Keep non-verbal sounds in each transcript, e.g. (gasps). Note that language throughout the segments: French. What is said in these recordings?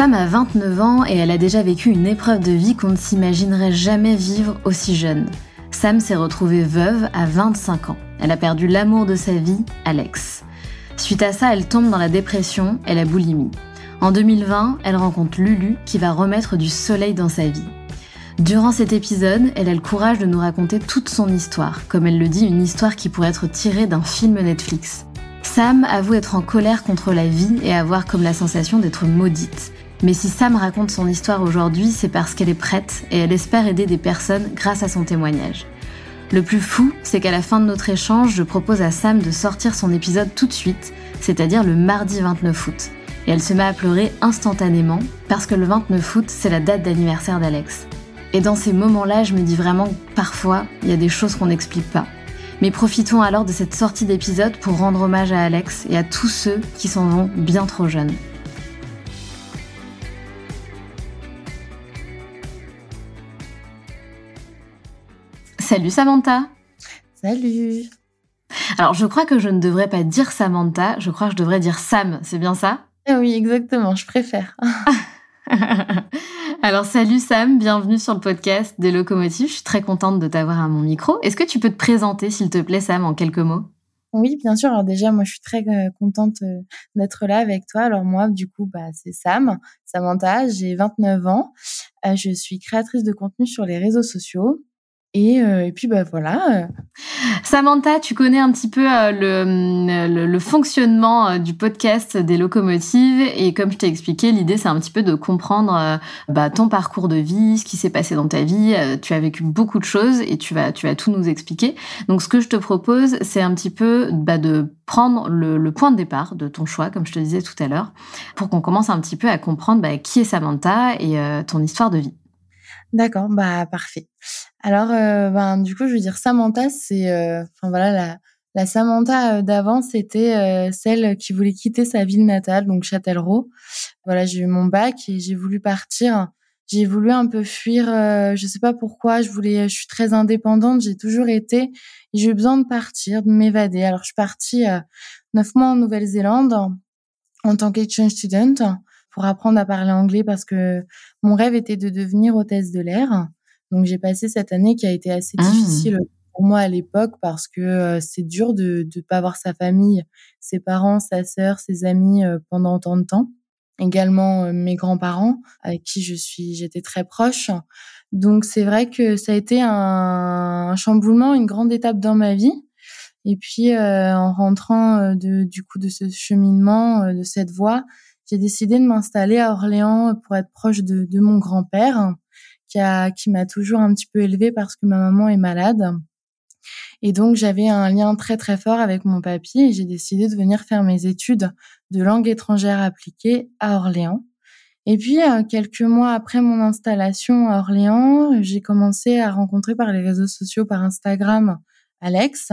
Sam a 29 ans et elle a déjà vécu une épreuve de vie qu'on ne s'imaginerait jamais vivre aussi jeune. Sam s'est retrouvée veuve à 25 ans. Elle a perdu l'amour de sa vie, Alex. Suite à ça, elle tombe dans la dépression et la boulimie. En 2020, elle rencontre Lulu qui va remettre du soleil dans sa vie. Durant cet épisode, elle a le courage de nous raconter toute son histoire, comme elle le dit, une histoire qui pourrait être tirée d'un film Netflix. Sam avoue être en colère contre la vie et avoir comme la sensation d'être maudite. Mais si Sam raconte son histoire aujourd'hui, c'est parce qu'elle est prête et elle espère aider des personnes grâce à son témoignage. Le plus fou, c'est qu'à la fin de notre échange, je propose à Sam de sortir son épisode tout de suite, c'est-à-dire le mardi 29 août. Et elle se met à pleurer instantanément parce que le 29 août, c'est la date d'anniversaire d'Alex. Et dans ces moments-là, je me dis vraiment que parfois, il y a des choses qu'on n'explique pas. Mais profitons alors de cette sortie d'épisode pour rendre hommage à Alex et à tous ceux qui s'en vont bien trop jeunes. Salut Samantha. Salut. Alors je crois que je ne devrais pas dire Samantha, je crois que je devrais dire Sam, c'est bien ça? Ah Oui, exactement, je préfère. (laughs) Alors salut Sam, bienvenue sur le podcast des locomotives, je suis très contente de t'avoir à mon micro. Est-ce que tu peux te présenter s'il te plaît Sam en quelques mots? Oui, bien sûr. Alors déjà, moi, je suis très euh, contente euh, d'être là avec toi. Alors moi, du coup, bah, c'est Sam, Samantha. J'ai 29 ans. Euh, je suis créatrice de contenu sur les réseaux sociaux. Et, euh, et, puis bah voilà. Samantha, tu connais un petit peu euh, le, le, fonctionnement euh, du podcast des locomotives et comme je t'ai expliqué, l'idée c'est un petit peu de comprendre bah, ton parcours de vie, ce qui s'est passé dans ta vie. tu as vécu beaucoup de choses et tu vas tu vas tout nous expliquer. Donc ce que je te propose, c'est un petit peu bah, de prendre le, le, point de départ de ton choix, comme je te disais tout à l'heure, pour qu'on commence un petit peu à comprendre bah, qui est Samantha et ton histoire de vie. D'accord, bah parfait. Alors, euh, ben du coup, je veux dire Samantha, c'est, euh, enfin voilà, la, la Samantha euh, d'avant, c'était celle qui voulait quitter sa ville natale, donc Châtellerault. Voilà, j'ai eu mon bac et j'ai voulu partir. J'ai voulu un peu fuir. je sais pas pourquoi. Je voulais, je suis très indépendante. J'ai toujours été. J'ai eu besoin de partir, de m'évader. Alors, je suis partie neuf mois en Nouvelle-Zélande en tant qu'exchange student pour apprendre à parler anglais parce que mon rêve était de devenir hôtesse de l'air. Donc j'ai passé cette année qui a été assez ah. difficile pour moi à l'époque parce que euh, c'est dur de ne pas voir sa famille, ses parents, sa sœur, ses amis euh, pendant autant de temps. Également euh, mes grands-parents avec qui je suis, j'étais très proche. Donc c'est vrai que ça a été un, un, chamboulement, une grande étape dans ma vie. Et puis en rentrant de, du coup de ce cheminement, de cette voie, j'ai décidé de m'installer à Orléans pour être proche de, de mon grand-père, qui a, qui m'a toujours un petit peu élevée parce que ma maman est malade. Et donc, j'avais un lien très, très fort avec mon papy et j'ai décidé de venir faire mes études de langue étrangère appliquée à Orléans. Et puis, quelques mois après mon installation à Orléans, j'ai commencé à rencontrer par les réseaux sociaux, par Instagram, Alex,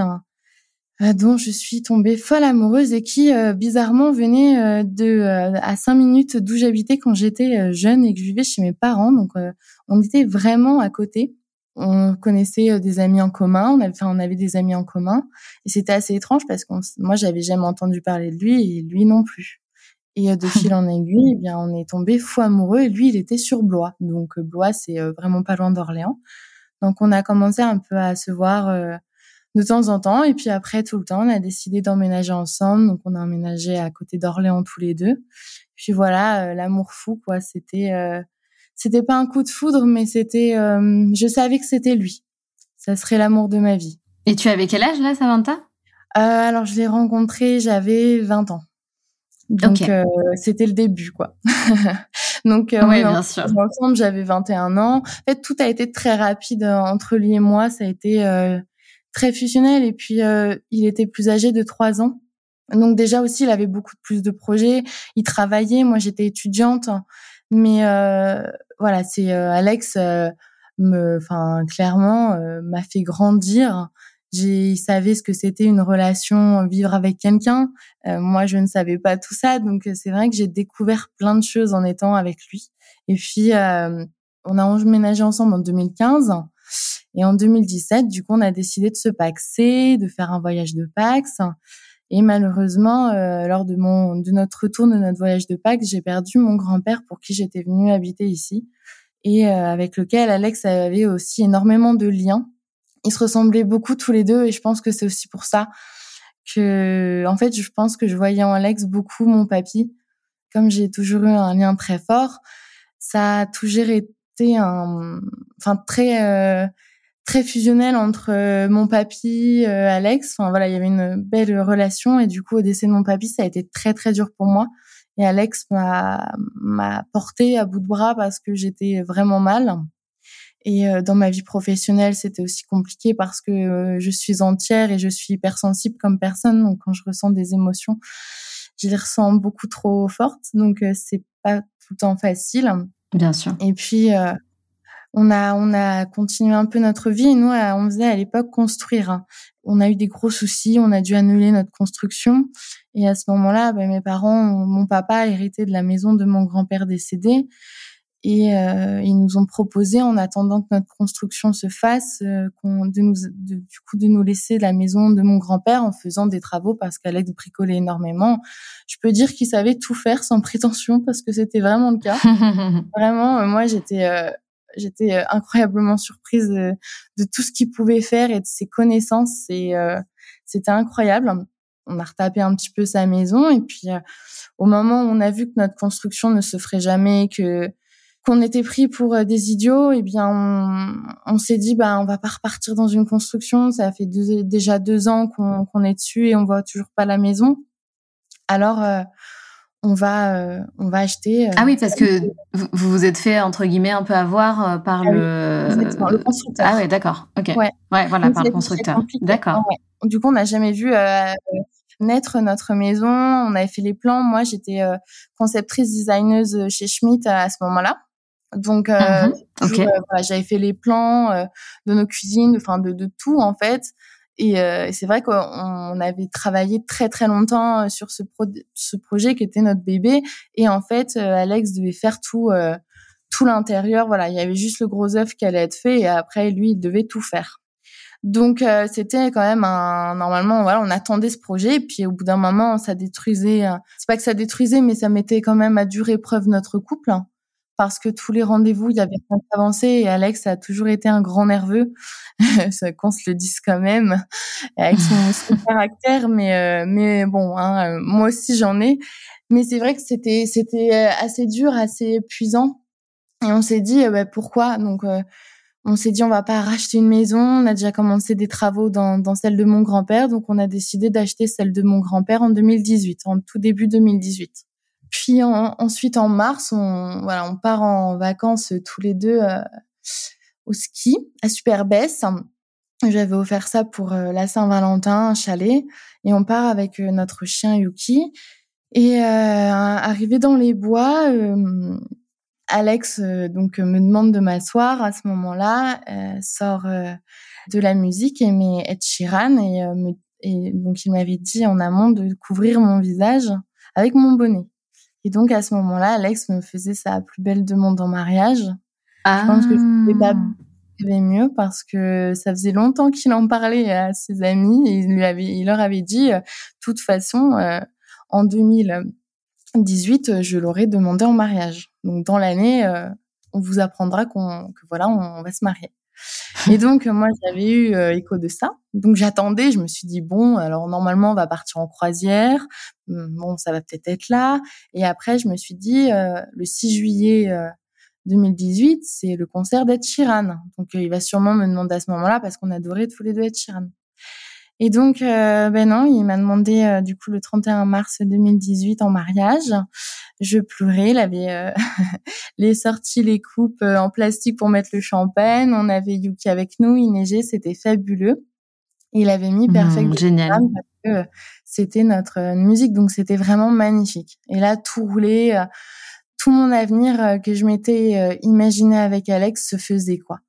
dont je suis tombée folle amoureuse et qui, bizarrement, venait de à cinq minutes d'où j'habitais quand j'étais jeune et que je vivais chez mes parents. Donc, on était vraiment à côté on connaissait euh, des amis en commun, on avait, enfin, on avait des amis en commun, et c'était assez étrange parce que moi, j'avais jamais entendu parler de lui et lui non plus. Et euh, de fil (laughs) en aiguille, eh bien, on est tombé fou amoureux. Et lui, il était sur Blois, donc euh, Blois, c'est vraiment pas loin d'Orléans. Donc, on a commencé un peu à se voir de temps en temps, et puis après, tout le temps, on a décidé d'emménager ensemble. Donc, on a emménagé à côté d'Orléans tous les deux. Puis voilà, l'amour fou, quoi. C'était c'était pas un coup de foudre, mais c'était, euh, je savais que c'était lui. Ça serait l'amour de ma vie. Et tu avais quel âge là, Samantha? Euh, Alors je l'ai rencontré, j'avais 20 ans. Donc euh, c'était le début, quoi. (laughs) Donc euh, oui, bien sûr. Ensemble, j'avais 21 ans. En fait, tout a été très rapide entre lui et moi. Ça a été très fusionnel. Et puis il était plus âgé de 3 ans. Donc déjà aussi, il avait beaucoup plus de projets. Il travaillait. Moi, j'étais étudiante. Mais euh, voilà, c'est euh, Alex euh, me, enfin clairement m'a fait grandir. J'ai, il savait ce que c'était une relation, vivre avec quelqu'un. moi, je ne savais pas tout ça, donc c'est vrai que j'ai découvert plein de choses en étant avec lui. Et puis, on a emménagé ensemble en 2015. Et en 2017, du coup, on a décidé de se paxer, de faire un voyage de Pax. Et malheureusement, euh, lors de mon de notre retour de notre voyage de Pâques, j'ai perdu mon grand-père pour qui j'étais venue habiter ici et euh, avec lequel Alex avait aussi énormément de liens. Ils se ressemblaient beaucoup tous les deux et je pense que c'est aussi pour ça que, en fait, je pense que je voyais en Alex beaucoup mon papy. Comme j'ai toujours eu un lien très fort, ça a toujours été un, enfin très euh, très fusionnel entre euh, mon papy, euh, Alex. Enfin voilà, il y avait une belle relation et du coup au décès de mon papy, ça a été très très dur pour moi. Et Alex m'a m'a porté à bout de bras parce que j'étais vraiment mal. Et euh, dans ma vie professionnelle, c'était aussi compliqué parce que je suis entière et je suis hypersensible comme personne. Donc quand je ressens des émotions, je les ressens beaucoup trop fortes. Donc c'est pas tout le temps facile. Bien sûr. Et puis on a on a continué un peu notre vie et nous on faisait à l'époque construire. On a eu des gros soucis, on a dû annuler notre construction et à ce moment-là, ben, mes parents, mon papa a hérité de la maison de mon grand-père décédé et euh, ils nous ont proposé en attendant que notre construction se fasse euh, de nous du coup de nous laisser la maison de mon grand-père en faisant des travaux parce qu'Alex bricolait énormément. Je peux dire qu'il savait tout faire sans (laughs) prétention parce que c'était vraiment le cas. (laughs) vraiment, moi j'étais euh, j'étais euh, incroyablement surprise de, tout ce qu'il pouvait faire et de ses connaissances. Et euh, c'était incroyable. On a retapé un petit peu sa maison et puis euh, au moment où on a vu que notre construction ne se ferait jamais, que qu'on était pris pour des idiots, eh bien on, on s'est dit bah on va pas repartir dans une construction. Ça fait déjà deux ans qu'on est dessus et on voit toujours pas la maison. Alors on va euh, on va acheter. Euh, ah oui, parce que vous vous êtes fait entre guillemets un peu avoir euh, par ah le le constructeur. Ah oui, d'accord. Ok. Ouais. ouais voilà, par le constructeur. D'accord. Du coup, on n'a jamais vu naître notre maison. On avait fait les plans. Moi, j'étais conceptrice designeuse chez Schmidt à ce moment-là. Donc, mmh j'avais fait les plans de nos cuisines, enfin de, de tout en fait. Et, euh, c'est vrai qu'on avait travaillé très très longtemps euh, sur ce, ce projet qui était notre bébé. Et en fait, euh, Alex devait faire tout, euh, tout l'intérieur. Voilà, il y avait juste le gros œuf qui allait être fait, et après lui, il devait tout faire. Donc c'était quand même un normalement voilà on attendait ce projet et puis au bout d'un moment ça détruisait c'est pas que ça détruisait mais ça mettait quand même à dure épreuve notre couple parce que tous les rendez-vous, il y avait rien avancé et Alex a toujours été un grand nerveux, (laughs) qu'on se le dise quand même, avec (laughs) son, caractère, mais euh, mais bon, hein, euh, moi aussi j'en ai, mais c'est vrai que c'était c'était euh, assez dur, assez épuisant, et on s'est dit bah, pourquoi? Donc on s'est dit on va pas racheter une maison, on a déjà commencé des travaux dans, dans celle de mon grand-père, donc on a décidé d'acheter celle de mon grand-père en 2018, en tout début 2018. Puis ensuite en mars, on voilà, on part en vacances tous les deux euh, au ski à Superbès. J'avais offert ça pour euh, la Saint-Valentin, un chalet, et on part avec euh, notre chien Yuki. Et arrivé dans les bois, Alex donc me demande de m'asseoir à ce moment-là, sort de la musique et met Ed Sheeran et, et donc il m'avait dit en amont de couvrir mon visage avec mon bonnet. Et donc à ce moment-là, Alex me faisait sa plus belle demande en mariage. Je pense que je pouvais pas ah. mieux parce que ça faisait longtemps qu'il en parlait à ses amis et il lui avait, il leur avait dit, de toute façon, en 2018, je l'aurais demandé en mariage. Donc dans l'année, euh, on vous apprendra qu'on que voilà, on, va se marier. (laughs) Et donc moi j'avais eu euh, écho de ça. Donc j'attendais, je me suis dit bon, alors normalement on va partir en croisière. Hum, bon, ça va peut-être être là. Et après je me suis dit euh, le 6 juillet 2018, c'est le concert d'Ed Sheeran. Donc il va sûrement me demander à ce moment-là parce qu'on adorait tous les deux Ed Sheeran. Et donc, euh, ben non, il m'a demandé euh, du coup le 31 mars 2018 en mariage. Je pleurais, il avait euh, (laughs) les sorties, les coupes en plastique pour mettre le champagne. On avait Yuki avec nous, il neigeait, c'était fabuleux. Il avait mis Perfect mmh, génial. parce que c'était notre musique, donc c'était vraiment magnifique. Et là, tout roulait, tout mon avenir que je m'étais imaginé avec Alex se faisait quoi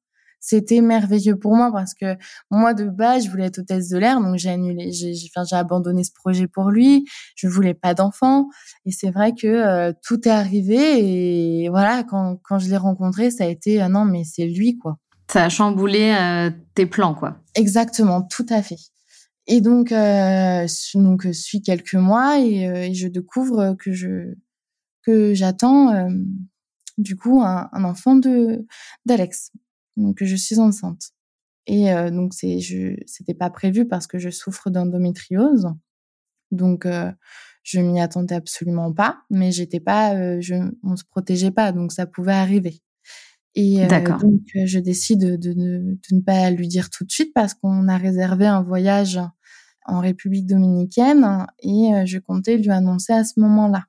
c'était merveilleux pour moi parce que moi de base je voulais être hôtesse de l'air donc j'ai annulé j'ai enfin j'ai abandonné ce projet pour lui. Je voulais pas d'enfant. Et c'est vrai que euh, tout est arrivé et voilà quand quand je l'ai rencontré ça a été euh, non mais c'est lui quoi. Ça a chamboulé euh, tes plans quoi. Exactement tout à fait. Et donc donc suis quelques mois et, et, je découvre que je que j'attends du coup un, un enfant de d'Alex donc je suis enceinte. Et euh, donc c'est je c'était pas prévu parce que je souffre d'endométriose. Donc euh, je m'y attendais absolument pas, mais j'étais pas euh, je on se protégeait pas donc ça pouvait arriver. Et donc je décide de, de, ne pas lui dire tout de suite parce qu'on a réservé un voyage en République dominicaine et je comptais lui annoncer à ce moment-là.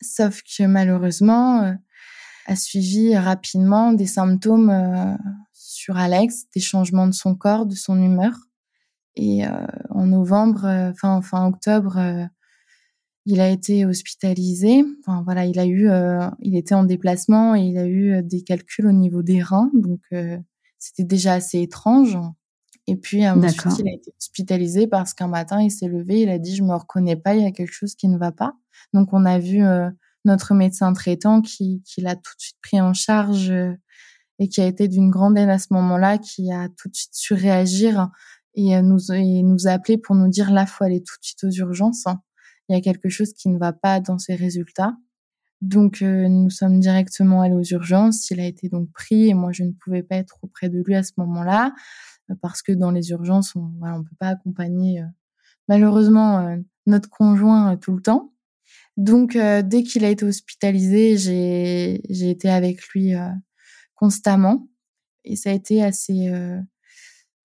Sauf que malheureusement a suivi rapidement des symptômes sur Alex, des changements de son corps, de son humeur. Et euh, en novembre, euh, fin, fin octobre, euh, il a été hospitalisé. Enfin voilà, il a eu, il était en déplacement et il a eu des calculs au niveau des reins, donc c'était déjà assez étrange. Et puis ensuite, il a été hospitalisé parce qu'un matin, il s'est levé, il a dit je me reconnais pas, il y a quelque chose qui ne va pas. Donc on a vu notre médecin traitant qui, qui l'a tout de suite pris en charge et qui a été d'une grande aide à ce moment-là, qui a tout de suite su réagir et euh, nous, et nous appeler pour nous dire là, faut aller tout de suite aux urgences. Il y a quelque chose qui ne va pas dans ses résultats. Donc, euh, nous sommes directement allés aux urgences. Il a été donc pris et moi, je ne pouvais pas être auprès de lui à ce moment-là euh, parce que dans les urgences, on voilà, on peut pas accompagner malheureusement notre conjoint tout le temps. Donc, dès qu'il a été hospitalisé, j'ai j'ai été avec lui constamment. Et ça a été assez euh,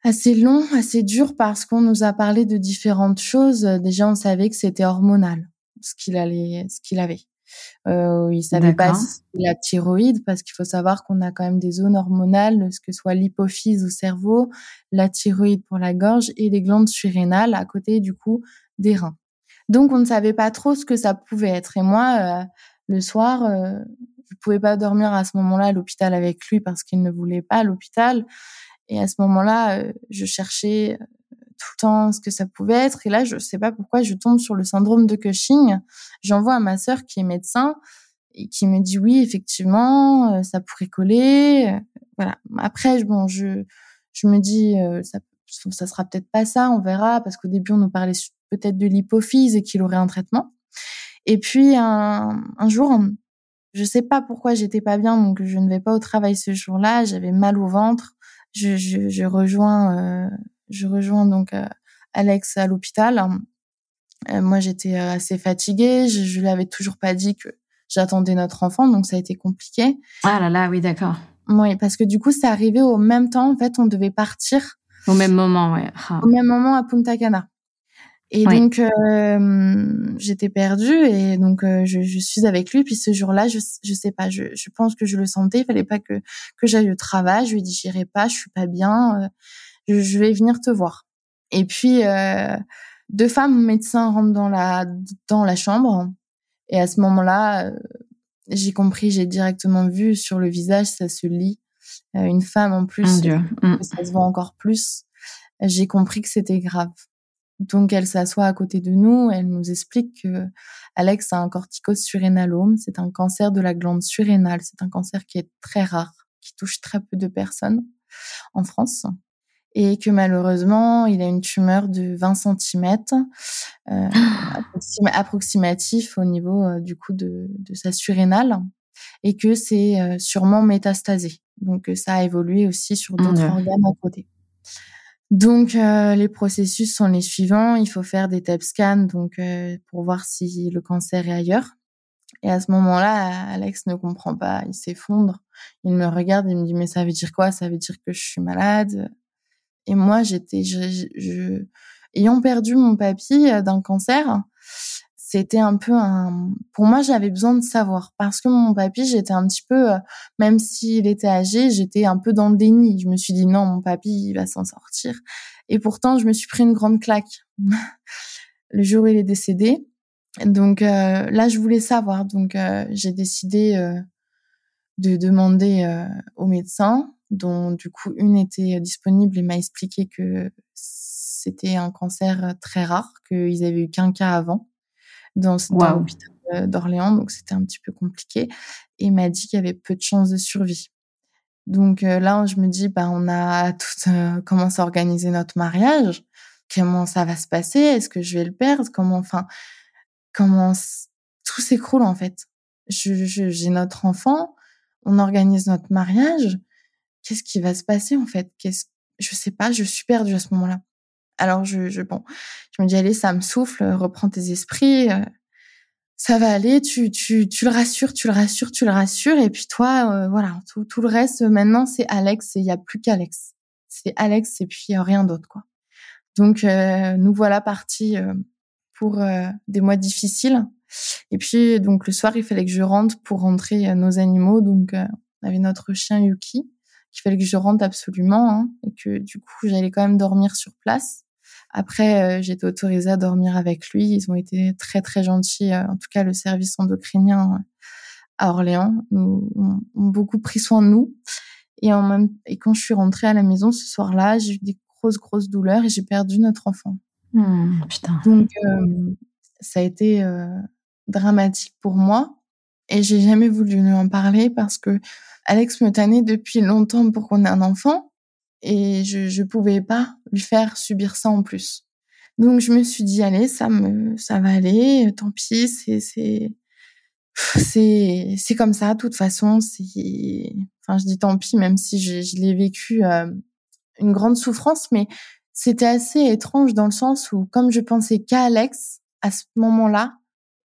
assez long, assez dur parce qu'on nous a parlé de différentes choses. Déjà, on savait que c'était hormonal, ce qu'il allait, ce qu'il avait. Euh, il savait pas la thyroïde parce qu'il faut savoir qu'on a quand même des zones hormonales, ce que soit l'hypophyse au cerveau, la thyroïde pour la gorge et les glandes surrénales à côté du coup des reins. Donc on ne savait pas trop ce que ça pouvait être. Et moi, euh, le soir, euh, je pouvais pas dormir à ce moment-là à l'hôpital avec lui parce qu'il ne voulait pas à l'hôpital. Et à ce moment-là, euh, je cherchais euh, tout le temps ce que ça pouvait être. Et là, je sais pas pourquoi je tombe sur le syndrome de Cushing. J'envoie à ma sœur qui est médecin et qui me dit oui, effectivement, euh, ça pourrait coller. Voilà. Après, bon, je, je me dis, ça, ça sera peut-être pas ça, on verra, parce qu'au début, on nous parlait peut-être de l'hypophyse et qu'il aurait un traitement. Et puis, un, un jour, je sais pas pourquoi j'étais pas bien, donc je ne vais pas au travail ce jour-là. J'avais mal au ventre. Je, je, je rejoins, euh, je rejoins donc euh, Alex à l'hôpital. Euh, moi, j'étais assez fatiguée. Je, je lui avais toujours pas dit que j'attendais notre enfant, donc ça a été compliqué. Ah là là, oui, d'accord. Oui, parce que du coup, c'est arrivé au même temps. En fait, on devait partir. Au même moment, ouais. Ah. Au même moment à Punta Cana. Et donc euh, j'étais perdue et donc euh, je, je, suis avec lui. Puis ce jour-là, je je sais pas, je, je pense que je le sentais. Il fallait pas que que j'aille au travail. Je lui ai dit j'irai pas, je suis pas bien. Euh, je, je, vais venir te voir. Et puis euh, deux femmes médecins rentrent dans la dans la chambre et à ce moment-là, j'ai compris, j'ai directement vu sur le visage, ça se lit. une femme en plus, mm. ça se voit encore plus. J'ai compris que c'était grave. Donc elle s'assoit à côté de nous, elle nous explique que Alex a un corticose surrénalome, c'est un cancer de la glande surrénale, c'est un cancer qui est très rare, qui touche très peu de personnes en France et que malheureusement, il a une tumeur de 20 cm euh, approximatif au niveau euh, du coup de, de, sa surrénale et que c'est euh, sûrement métastasé. Donc ça a évolué aussi sur d'autres organes à côté. Donc euh, les processus sont les suivants. Il faut faire des TEP scans donc euh, pour voir si le cancer est ailleurs. Et à ce moment-là, Alex ne comprend pas, il s'effondre. Il me regarde, il me dit mais ça veut dire quoi? Ça veut dire que je suis malade. Et moi, j'étais, je, je, ayant perdu mon papy euh, d'un cancer, c'était un peu un pour moi j'avais besoin de savoir. Parce que mon papy j'étais un petit peu euh, même s'il était âgé j'étais un peu dans le déni. Je me suis dit non mon papy il va s'en sortir. Et pourtant je me suis pris une grande claque. (laughs) Le jour où il est décédé. Donc euh, là je voulais savoir. Donc euh, j'ai décidé de demander aux médecins dont du coup une était disponible et m'a expliqué que c'était un cancer très rare qu'ils avaient eu qu'un cas avant dans, l'hôpital euh, d'Orléans, donc c'était un petit peu compliqué. Et m'a dit qu'il y avait peu de chances de survie. Donc euh, là, je me dis, bah, on a tout euh, commencé à organiser notre mariage? Comment ça va se passer? Est-ce que je vais le perdre? Comment, enfin, comment tout s'écroule en fait. J'ai je, notre enfant, on organise notre mariage. Qu'est-ce qui va se passer en fait? Qu'est-ce, je sais pas. Je suis perdue à ce moment-là. Alors je, je bon, je me dis allez, ça me souffle, reprends tes esprits, euh, ça va aller, tu, tu, tu le rassures, tu le rassures, tu le rassures, et puis toi, euh, voilà, tout, tout le reste maintenant c'est Alex et il y a plus qu'Alex, c'est Alex et puis rien d'autre quoi. Donc euh, nous voilà partis pour des mois difficiles. Et puis donc le soir il fallait que je rentre pour rentrer nos animaux, donc on avait notre chien Yuki qu'il fallait que je rentre absolument hein, et que du coup j'allais quand même dormir sur place. Après, euh, j'ai été autorisée à dormir avec lui. Ils ont été très très gentils. Euh, en tout cas, le service endocrinien euh, à Orléans nous, ont, beaucoup pris soin de nous. Et en même et quand je suis rentrée à la maison ce soir-là, j'ai eu des grosses grosses douleurs et j'ai perdu notre enfant. Mmh, putain. Donc ça a été dramatique pour moi et j'ai jamais voulu lui en parler parce que Alex me tannait depuis longtemps pour qu'on ait un enfant et je je pouvais pas lui faire subir ça en plus. Donc je me suis dit allez ça me ça va aller tant pis c'est c'est c'est c'est comme ça de toute façon c'est enfin je dis tant pis même si je, je l'ai vécu euh, une grande souffrance mais c'était assez étrange dans le sens où comme je pensais qu'à Alex à ce moment-là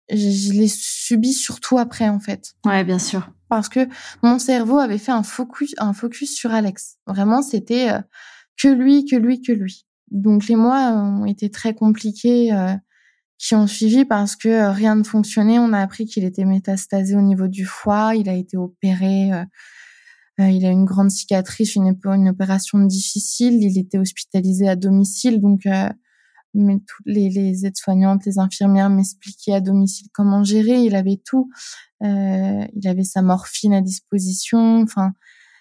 je, je l'ai subi surtout après en fait. Ouais bien sûr parce que mon cerveau avait fait un focus, un focus sur Alex. Vraiment, c'était euh, que lui, que lui, que lui. Donc les mois ont été très compliqués euh, qui ont suivi parce que euh, rien ne fonctionnait. On a appris qu'il était métastasé au niveau du foie. Il a été opéré. il a une grande cicatrice, une, une opération difficile. Il était hospitalisé à domicile. Donc mais toutes les, les aides-soignantes, les infirmières m'expliquaient à domicile comment gérer. Il avait tout. Euh, il avait sa morphine à disposition. Enfin,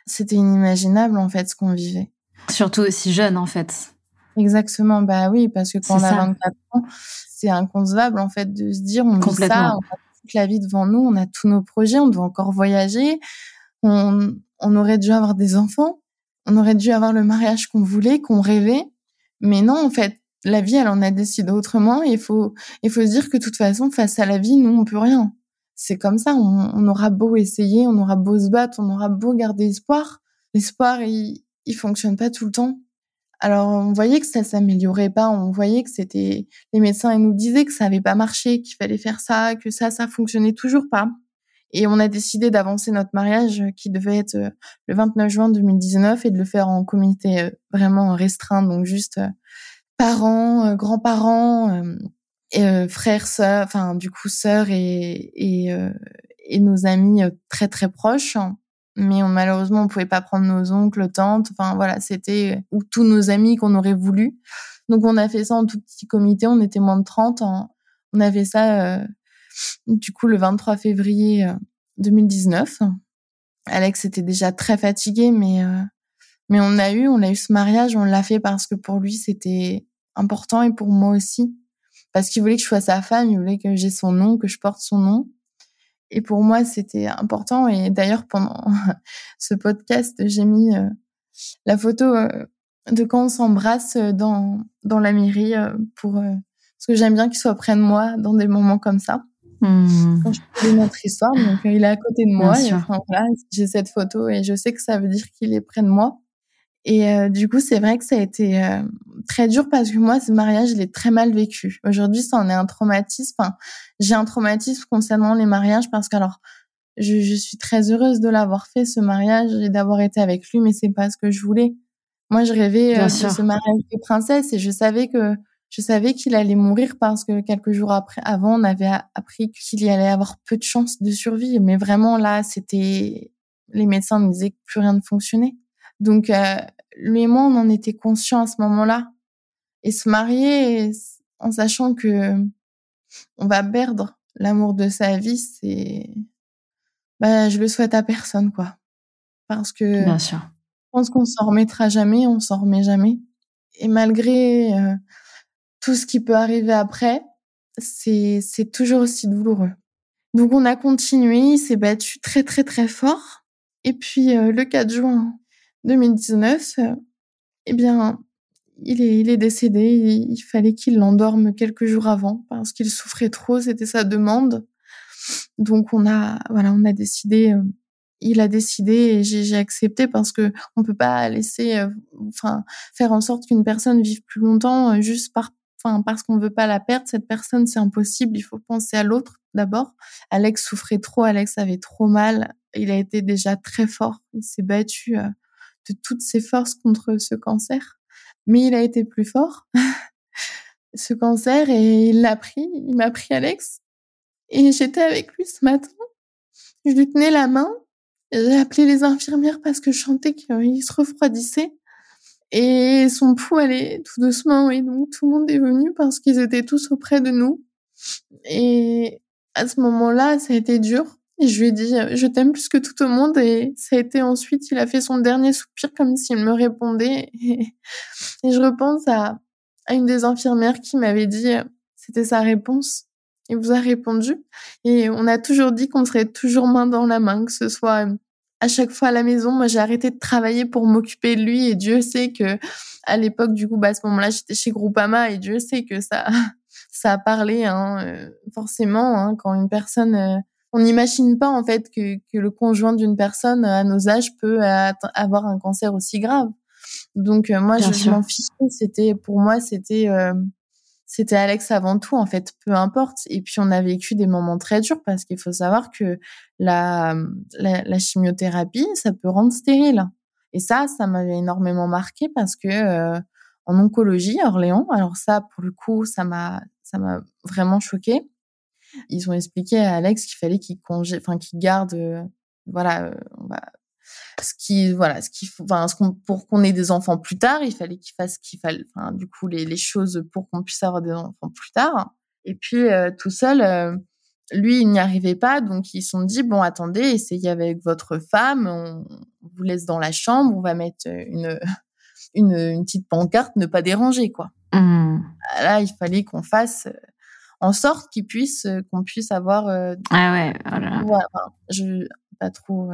c'était inimaginable en fait ce qu'on vivait. Surtout aussi jeune en fait. Exactement, bah oui, parce que quand on a 24 ans, c'est inconcevable en fait de se dire on vit ça, on a toute la vie devant nous, on a tous nos projets, on doit encore voyager, on, on aurait dû avoir des enfants, on aurait dû avoir le mariage qu'on voulait, qu'on rêvait, mais non en fait, la vie elle en a décidé autrement il faut il faut se dire que de toute façon face à la vie nous on peut rien c'est comme ça. On, aura beau essayer, on aura beau se battre, on aura beau garder espoir. L'espoir, il, il fonctionne pas tout le temps. Alors, on voyait que ça s'améliorait pas. On voyait que c'était, les médecins, ils nous disaient que ça avait pas marché, qu'il fallait faire ça, que ça, ça fonctionnait toujours pas. Et on a décidé d'avancer notre mariage qui devait être euh, le 29 juin 2019 et de le faire en comité euh, vraiment restreint, donc juste euh, parents, grands-parents, euh, frères, sœurs, enfin du coup sœurs et et, euh, et nos amis euh, très très proches. Mais on, malheureusement, on pouvait pas prendre nos oncles, tantes. Enfin voilà, c'était euh, ou tous nos amis qu'on aurait voulu. Donc on a fait ça en tout petit comité. On était moins de 30. on a fait ça du coup le 23 février 2019. Alex était déjà très fatigué, mais mais on a eu, on a eu ce mariage, on l'a fait parce que pour lui c'était important et pour moi aussi, parce qu'il voulait que je sois sa femme, il voulait que j'ai son nom, que je porte son nom. Et pour moi, c'était important. Et d'ailleurs, pendant (laughs) ce podcast, j'ai mis euh, la photo euh, de quand on s'embrasse euh, dans, dans la mairie pour, parce que j'aime bien qu'il soit près de moi dans des moments comme ça. Mmh. Quand je fais notre histoire, donc il est à côté de moi. Et, enfin, voilà, j'ai cette photo et je sais que ça veut dire qu'il est près de moi. Et euh, du coup, c'est vrai que ça a été euh, très dur parce que moi, ce mariage, je l'ai très mal vécu. Aujourd'hui, ça en est un traumatisme. Enfin, j'ai un traumatisme concernant les mariages parce que alors, je, je suis très heureuse de l'avoir fait ce mariage et d'avoir été avec lui, mais c'est pas ce que je voulais. Moi, je rêvais euh, de ce mariage de princesse et je savais que je savais qu'il allait mourir parce que quelques jours après, avant, on avait appris qu'il y allait avoir peu de chances de survie. Mais vraiment, là, c'était les médecins me disaient que plus rien ne fonctionnait. Donc, euh, lui et moi, on en était conscients à ce moment-là. Et se marier en sachant que on va perdre l'amour de sa vie, c'est, bah, je le souhaite à personne, quoi. Parce que Bien sûr. je pense qu'on s'en remettra jamais, on s'en remet jamais. Et malgré euh, tout ce qui peut arriver après, c'est, c'est toujours aussi douloureux. Donc on a continué, il s'est battu très très très fort. Et puis euh, le 4 juin 2019, eh bien, il est, il est décédé. Il, fallait qu'il l'endorme quelques jours avant parce qu'il souffrait trop. C'était sa demande. Donc on a, voilà, on a décidé. Euh, il a décidé et j'ai accepté parce que on peut pas laisser, euh, enfin, faire en sorte qu'une personne vive plus longtemps euh, juste par, enfin, parce qu'on veut pas la perdre. Cette personne, c'est impossible. Il faut penser à l'autre d'abord. Alex souffrait trop. Alex avait trop mal. Il a été déjà très fort. Il s'est battu de toutes ses forces contre ce cancer. Mais il a été plus fort, (laughs) ce cancer, et il l'a pris, il m'a pris Alex. Et j'étais avec lui ce matin. Je lui tenais la main. J'ai appelé les infirmières parce que je sentais qu'il se refroidissait. Et son pouls allait tout doucement. Et donc tout le monde est venu parce qu'ils étaient tous auprès de nous. Et à ce moment-là, ça a été dur. Et je lui ai dit, je t'aime plus que tout au monde. Et ça a été ensuite, il a fait son dernier soupir comme s'il me répondait. Et, je repense à, à une des infirmières qui m'avait dit, c'était sa réponse. Il vous a répondu. Et on a toujours dit qu'on serait toujours main dans la main, que ce soit à chaque fois à la maison. Moi, j'ai arrêté de travailler pour m'occuper de lui. Et Dieu sait que, à l'époque, du coup, bah, à ce moment-là, j'étais chez Groupama et Dieu sait que ça, (laughs) ça a parlé, hein, euh, forcément, hein, quand une personne, euh, on n'imagine pas en fait que, que le conjoint d'une personne à nos âges peut avoir un cancer aussi grave. Donc euh, moi je, m'en fichais, c'était pour moi c'était euh, c'était Alex avant tout en fait, peu importe. Et puis on a vécu des moments très durs parce qu'il faut savoir que la, la, chimiothérapie ça peut rendre stérile. Et ça ça m'avait énormément marqué parce que euh, en oncologie à Orléans, alors ça pour le coup ça m'a ça m'a vraiment choqué ils ont expliqué à Alex qu'il fallait qu'il congé, enfin qu'il garde, euh, voilà, euh, ce qui, voilà, ce qu'il faut, enfin, ce qu'on, pour qu'on ait des enfants plus tard, il fallait qu'il fasse, qu'il fallait, enfin, du coup, les, les choses pour qu'on puisse avoir des enfants plus tard. Et puis euh, tout seul, lui, il n'y arrivait pas, donc ils se sont dit bon, attendez, essayez avec votre femme, on vous laisse dans la chambre, on va mettre une une, une petite pancarte, ne pas déranger, quoi. Mmh. Là, il fallait qu'on fasse en sorte qu'ils puissent, euh, qu'on puisse avoir. Euh, ah ouais, voilà. Ouais, je pas trop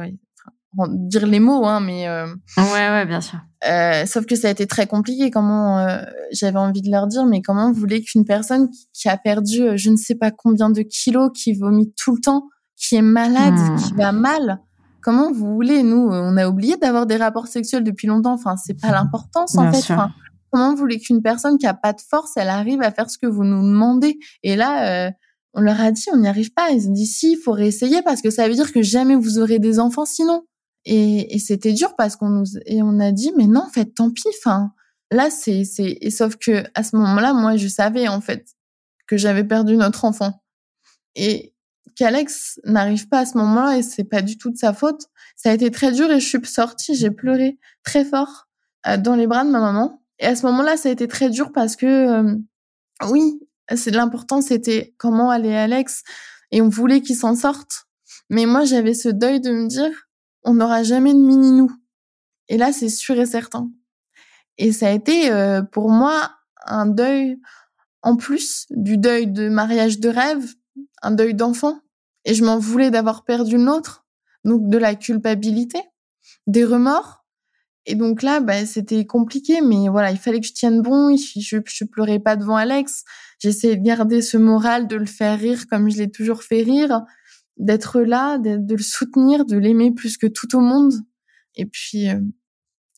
dire les mots, hein, mais. Euh, ouais, ouais, bien sûr. Euh, sauf que ça a été très compliqué. Comment euh, j'avais envie de leur dire, mais comment vous voulez qu'une personne qui, a perdu je ne sais pas combien de kilos, qui vomit tout le temps, qui est malade, hmm. qui va mal, comment vous voulez Nous, on a oublié d'avoir des rapports sexuels depuis longtemps. Enfin, c'est pas l'importance en fait. Enfin, Comment vous voulez qu'une personne qui a pas de force, elle arrive à faire ce que vous nous demandez? Et là, euh, on leur a dit, on n'y arrive pas. Ils ont dit, si, il faut réessayer parce que ça veut dire que jamais vous aurez des enfants sinon. Et, et c'était dur parce qu'on nous et on a dit, mais non, en fait, tant pis. Enfin, là, c'est c'est et sauf que à ce moment-là, moi, je savais en fait que j'avais perdu notre enfant et qu'Alex n'arrive pas à ce moment-là et c'est pas du tout de sa faute. Ça a été très dur et je suis sortie, j'ai pleuré très fort euh, dans les bras de ma maman et à ce moment-là, ça a été très dur parce que, euh, oui, c'est l'important, c'était comment aller Alex, et on voulait qu'il s'en sorte. Mais moi, j'avais ce deuil de me dire, on n'aura jamais de mini-nous. Et là, c'est sûr et certain. Et ça a été euh, pour moi un deuil en plus du deuil de mariage de rêve, un deuil d'enfant. Et je m'en voulais d'avoir perdu l'autre, donc de la culpabilité, des remords. Et donc là, bah, c'était compliqué, mais voilà, il fallait que je tienne bon. Je, je pleurais pas devant Alex. J'essayais de garder ce moral, de le faire rire comme je l'ai toujours fait rire, d'être là, de, le soutenir, de l'aimer plus que tout au monde. Et puis, euh,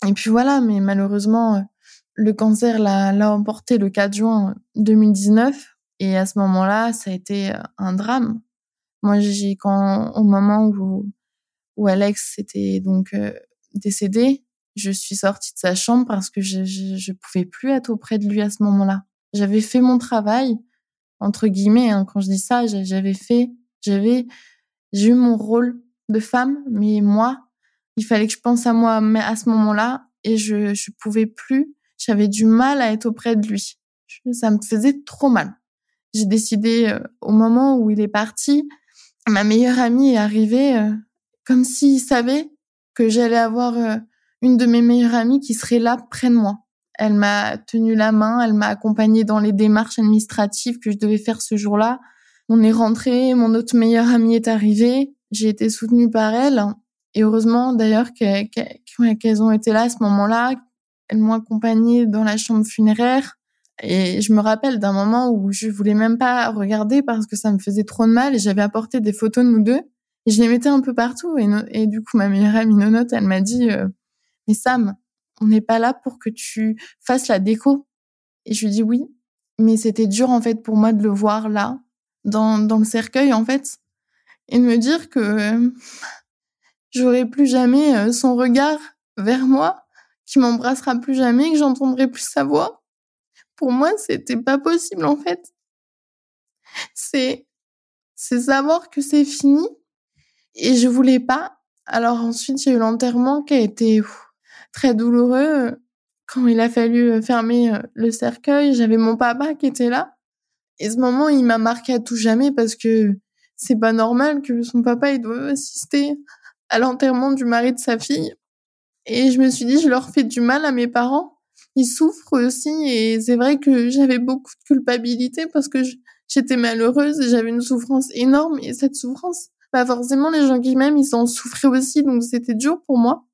et puis voilà. Mais malheureusement, euh, le cancer l'a emporté le 4 juin 2019. Et à ce moment-là, ça a été euh, un drame. Moi, j'ai quand au moment où où Alex était donc décédé, je suis sortie de sa chambre parce que je, je pouvais plus être auprès de lui à ce moment-là. J'avais fait mon travail, entre guillemets, hein, quand je dis ça, j'avais fait, j'avais, j'ai eu mon rôle de femme, mais moi, il fallait que je pense à moi mais à ce moment-là et je, je pouvais plus, j'avais du mal à être auprès de lui. ça me faisait trop mal. J'ai décidé, euh, au moment où il est parti, ma meilleure amie est arrivée euh, comme s'il savait que j'allais avoir euh, une de mes meilleures amies qui serait là près de moi. Elle m'a tenu la main, elle m'a accompagnée dans les démarches administratives que je devais faire ce jour-là. On est rentré, mon autre meilleure amie est arrivée, j'ai été soutenue par elle. Et heureusement d'ailleurs qu'elles ont été là à ce moment-là. Elles m'ont accompagnée dans la chambre funéraire. Et je me rappelle d'un moment où je voulais même pas regarder parce que ça me faisait trop de mal et j'avais apporté des photos de nous deux et je les mettais un peu partout. Et, du coup, ma meilleure amie Nonote, elle m'a dit, euh, Sam, on n'est pas là pour que tu fasses la déco. Et je lui dis oui, mais c'était dur en fait pour moi de le voir là, dans, le cercueil en fait, et de me dire que euh, j'aurai plus jamais euh, son regard vers moi, qui m'embrassera plus jamais, que j'entendrai plus sa voix. Pour moi, c'était pas possible en fait. C'est c'est savoir que c'est fini et je voulais pas. Alors ensuite, j'ai eu l'enterrement qui a été très douloureux. Quand il a fallu euh, fermer euh, le cercueil, j'avais mon papa qui était là. Et ce moment, il m'a marqué à tout jamais parce que c'est pas normal que son papa il doit assister à l'enterrement du mari de sa fille. Et je me suis dit, je leur fais du mal à mes parents. Ils souffrent aussi et c'est vrai que j'avais beaucoup de culpabilité parce que j'étais malheureuse et j'avais une souffrance énorme et cette souffrance, bah forcément les gens qui m'aiment, ils en souffraient aussi donc c'était dur pour moi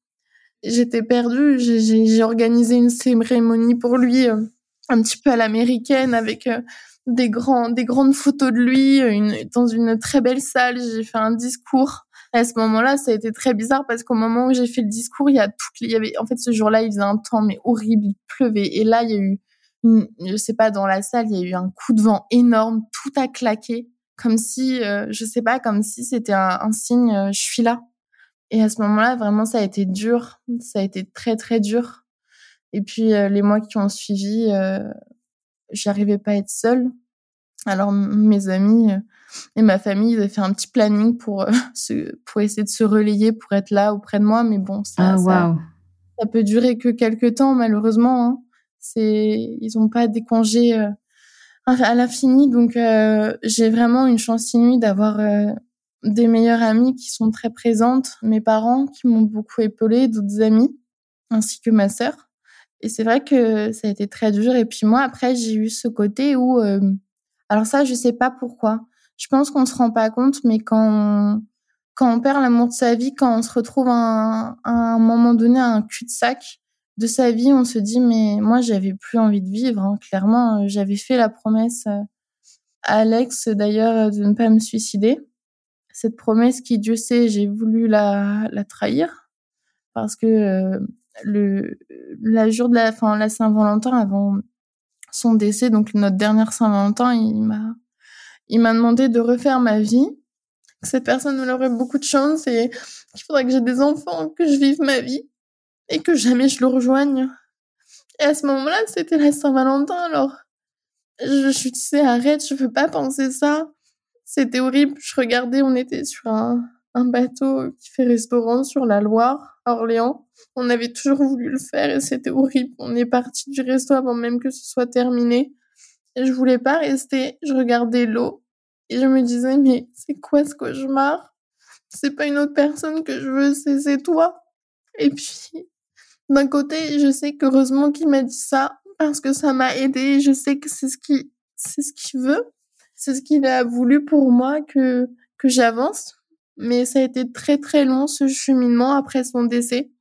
j'étais perdue. J'ai organisé une cérémonie pour lui, euh, un petit peu à l'américaine, avec euh, des grands, des grandes photos de lui, une, dans une très belle salle. J'ai fait un discours. À ce moment-là, ça a été très bizarre parce qu'au moment où j'ai fait le discours, il y a toutes il y avait, en fait, ce jour-là, il faisait un temps mais horrible, il pleuvait. Et là, il y a eu, une, je sais pas, dans la salle, il y a eu un coup de vent énorme, tout a claqué, comme si, euh, je sais pas, comme si c'était un, un signe, je suis là. Et à ce moment-là, vraiment, ça a été dur. Ça a été très, très dur. Et puis, euh, les mois qui ont suivi, euh, j'arrivais pas à être seule. Alors, mes amis euh, et ma famille, ils avaient fait un petit planning pour, euh, (laughs) se, pour essayer de se relayer, pour être là auprès de moi. Mais bon, ça, ah, ça, ça, peut durer que quelques temps, malheureusement. Hein. C'est, ils ont pas des congés à l'infini. Donc, j'ai vraiment une chance inouïe d'avoir des meilleures amies qui sont très présentes, mes parents qui m'ont beaucoup épaulé, d'autres amis, ainsi que ma sœur. Et c'est vrai que ça a été très dur. Et puis moi, après, j'ai eu ce côté où, euh... alors ça, je sais pas pourquoi. Je pense qu'on se rend pas compte, mais quand on, quand on perd l'amour de sa vie, quand on se retrouve à un, moment donné à un cul-de-sac de sa vie, on se dit mais moi, j'avais plus envie de vivre. Hein. Clairement, j'avais fait la promesse à Alex d'ailleurs de ne pas me suicider cette promesse qui, Dieu sait, j'ai voulu la, trahir. Parce que euh, le la jour de la fin la Saint-Valentin avant son décès donc notre dernière Saint-Valentin il m'a il m'a demandé de refaire ma vie. Cette personne aurait beaucoup de chance et qu'il faudrait que j'ai des enfants que je vive ma vie et que jamais je le rejoigne. Et à ce moment-là c'était la Saint-Valentin alors. Je, je disais arrête je veux pas penser ça c'était horrible. Je regardais, on était sur un, un bateau qui fait restaurant sur la Loire, à Orléans. On avait toujours voulu le faire et c'était horrible. On est parti du resto avant même que ce soit terminé. Et je voulais pas rester. Je regardais l'eau et je me disais, mais c'est quoi ce cauchemar? c'est pas une autre personne que je veux, c'est toi. Et puis, d'un côté, je sais qu'heureusement qu'il m'a dit ça parce que ça m'a aidé. Je sais que c'est ce qu'il, c'est ce qu'il veut. C'est ce qu'il a voulu pour moi que, que j'avance. Mais ça a été très très long ce cheminement après son décès